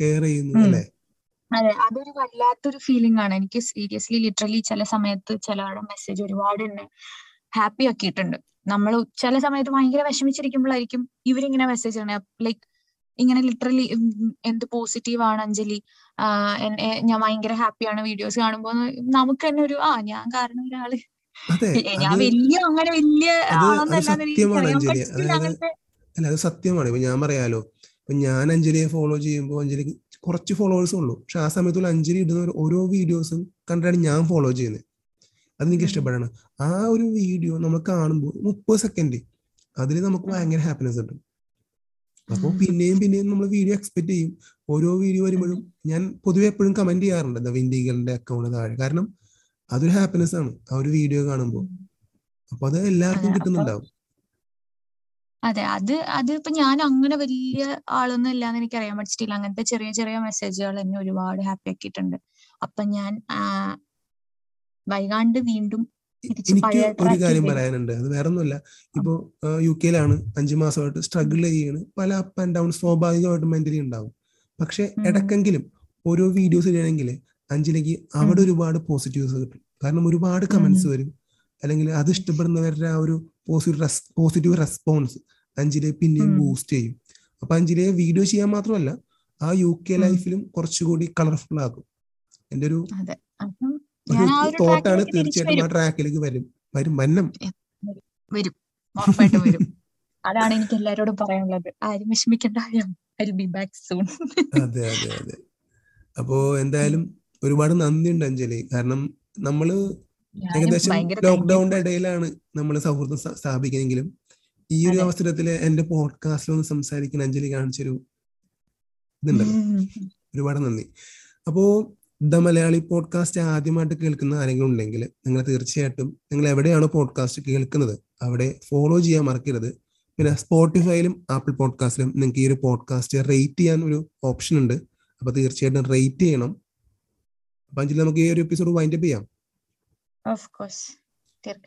അതെ അതൊരു വല്ലാത്തൊരു ഫീലിംഗ് ആണ്. എനിക്ക് സീരിയസ്ലി ലിറ്ററലി ചില സമയത്ത് ചിലവരുടെ മെസ്സേജ് ഒരുപാട് എന്നെ ഹാപ്പി ആക്കിയിട്ടുണ്ട്. നമ്മൾ ചില സമയത്ത് ഭയങ്കര വിഷമിച്ചിരിക്കുമ്പോഴായിരിക്കും ഇവരിങ്ങനെ മെസ്സേജ് ആണ് ലൈക്ക് ഇങ്ങനെ ലിറ്ററലി എന്ത് പോസിറ്റീവ് ആണ് അഞ്ജലി? ഞാൻ ഭയങ്കര ഹാപ്പിയാണ് വീഡിയോസ് കാണുമ്പോൾ നമുക്ക് തന്നെ ഒരു ആ ഞാൻ കാരണം ഒരാൾ. ഞാൻ വലിയ അങ്ങനെ വലിയ അങ്ങനത്തെ അല്ല അത് സത്യമാണ്. ഇപ്പൊ ഞാൻ പറയാലോ ഇപ്പൊ ഞാൻ അഞ്ജലിയെ ഫോളോ ചെയ്യുമ്പോൾ അഞ്ജലിക്ക് കുറച്ച് ഫോളോവേഴ്സും ഉള്ളൂ. പക്ഷെ ആ സമയത്ത് ഒരു അഞ്ജലി ഇടുന്ന ഓരോ വീഡിയോസും കണ്ടാണ് ഞാൻ ഫോളോ ചെയ്യുന്നത്. അതെനിക്ക് എനിക്ക് ഇഷ്ടപ്പെടണം. ആ ഒരു വീഡിയോ നമ്മൾ കാണുമ്പോൾ മുപ്പത് സെക്കൻഡ് അതിൽ നമുക്ക്. ഭയങ്കര ഹാപ്പിനെസ് ഉണ്ട് അപ്പോൾ പിന്നെയും പിന്നെയും നമ്മൾ വീഡിയോ എക്സ്പെക്ട് ചെയ്യും. ഓരോ വീഡിയോ വരുമ്പോഴും ഞാൻ പൊതുവെ എപ്പോഴും കമന്റ് ചെയ്യാറുണ്ട്. എന്താ വിൻഡികളുടെ അക്കൗണ്ട് താഴെ. കാരണം അതൊരു ഹാപ്പിനെസ് ആണ്. ആ ഒരു വീഡിയോ കാണുമ്പോൾ. അപ്പൊ അത് എല്ലാവർക്കും കിട്ടുന്നുണ്ടാവും. അതെ അത് അത് ഇപ്പൊ ഞാൻ അങ്ങനെ വലിയ ആളൊന്നും ഇല്ലാന്ന് എനിക്കറിയാം അറിയാൻ സ്റ്റിൽ അങ്ങനത്തെ ചെറിയ ചെറിയ മെസ്സേജുകൾ എന്നെ ഒരുപാട് ഹാപ്പി ആക്കിയിട്ടുണ്ട്. അപ്പൊ ഞാൻ വൈകാണ്ട് വീണ്ടും എനിക്ക് ഒരു കാര്യം പറയാനുണ്ട്. അത് വേറെ ഒന്നുമില്ല ഇപ്പോ യു കെയിലാണ് അഞ്ചു മാസമായിട്ട് സ്ട്രഗിൾ ചെയ്യാണ്. പല അപ്പ് ആൻഡ് ഡൗൺ സ്വാഭാവികമായിട്ടും മെന്റലി ഉണ്ടാവും. പക്ഷെ ഇടക്കെങ്കിലും ഓരോ വീഡിയോസ് ചെയ്യണമെങ്കിൽ അഞ്ചിലേക്ക് അവിടെ ഒരുപാട് പോസിറ്റീവ്സ് കിട്ടും. കാരണം ഒരുപാട് കമന്റ്സ് വരും. അല്ലെങ്കിൽ അത് ഇഷ്ടപ്പെടുന്നവരുടെ ആ ഒരു പോസിറ്റീവ് പോസിറ്റീവ് റെസ്പോൺസ് അഞ്ജലിയെ പിന്നെയും. ബൂസ്റ്റ് ചെയ്യും. അപ്പൊ അഞ്ജലിയെ വീഡിയോ ചെയ്യാൻ മാത്രമല്ല ആ യു കെ ലൈഫിലും കുറച്ചുകൂടി കളർഫുൾ ആകും. എന്റെ ഒരു തോട്ടാണ് തീർച്ചയായിട്ടും ആ ട്രാക്കിലേക്ക് വരും. വരും. വന്നം വരും. ഉറപ്പായിട്ടും വരും. അതാണ് എനിക്ക് എല്ലാരോടും പറയാനുള്ളത്. ആരും വിഷമിക്കേണ്ട. അതെ അതെ അതെ. അപ്പോ എന്തായാലും ഒരുപാട് നന്ദിയുണ്ട് അഞ്ജലി. കാരണം നമ്മൾ ഏകദേശം ലോക്ക്ഡൌണിന്റെ ഇടയിലാണ് നമ്മൾ സൗഹൃദം സ്ഥാ- സ്ഥാപിക്കുന്നെങ്കിലും ഈ ഒരു അവസരത്തിൽ എന്റെ പോഡ്കാസ്റ്റിൽ ഒന്ന് സംസാരിക്കാൻ അഞ്ജലി കാണിച്ചൊരു ഇതുണ്ടല്ലോ. ഒരുപാട് നന്ദി. അപ്പോ ദ മലയാളി പോഡ്കാസ്റ്റ് ആദ്യമായിട്ട് കേൾക്കുന്ന ആരെങ്കിലും ഉണ്ടെങ്കിൽ നിങ്ങൾ തീർച്ചയായിട്ടും നിങ്ങൾ എവിടെയാണോ പോഡ്കാസ്റ്റ് കേൾക്കുന്നത് അവിടെ ഫോളോ ചെയ്യാൻ മറക്കരുത്. പിന്നെ സ്പോട്ടിഫൈയിലും ആപ്പിൾ പോഡ്കാസ്റ്റിലും നിങ്ങൾക്ക് ഈ ഒരു പോഡ്കാസ്റ്റ് റേറ്റ് ചെയ്യാൻ ഒരു ഓപ്ഷൻ ഉണ്ട്. അപ്പൊ തീർച്ചയായിട്ടും റേറ്റ് ചെയ്യണം. അപ്പൊ അഞ്ചിൽ നമുക്ക് ഈ ഒരു എപ്പിസോഡ് വൈൻഡപ്പ് ചെയ്യാം.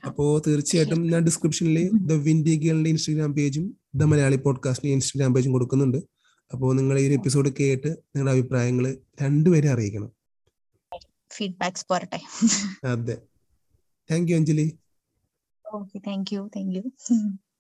അപ്പോ തീർച്ചയായിട്ടും ഞാൻ ഡിസ്ക്രിപ്ഷനിൽ ദ വിൻഡി ഗേളിന്റെ ഇൻസ്റ്റാഗ്രാം പേജും ദ മലയാളി പോഡ്കാസ്റ്റിന്റെ ഇൻസ്റ്റാഗ്രാം പേജും കൊടുക്കുന്നുണ്ട്. അപ്പോ നിങ്ങൾ ഈ ഒരു എപ്പിസോഡ് കേട്ട് നിങ്ങളുടെ അഭിപ്രായങ്ങൾ രണ്ടുപേരെ അറിയിക്കണം. ഫീഡ്ബാക്സ് പോരട്ടെ. അതെ. Thank you Anjali. Okay thank you thank you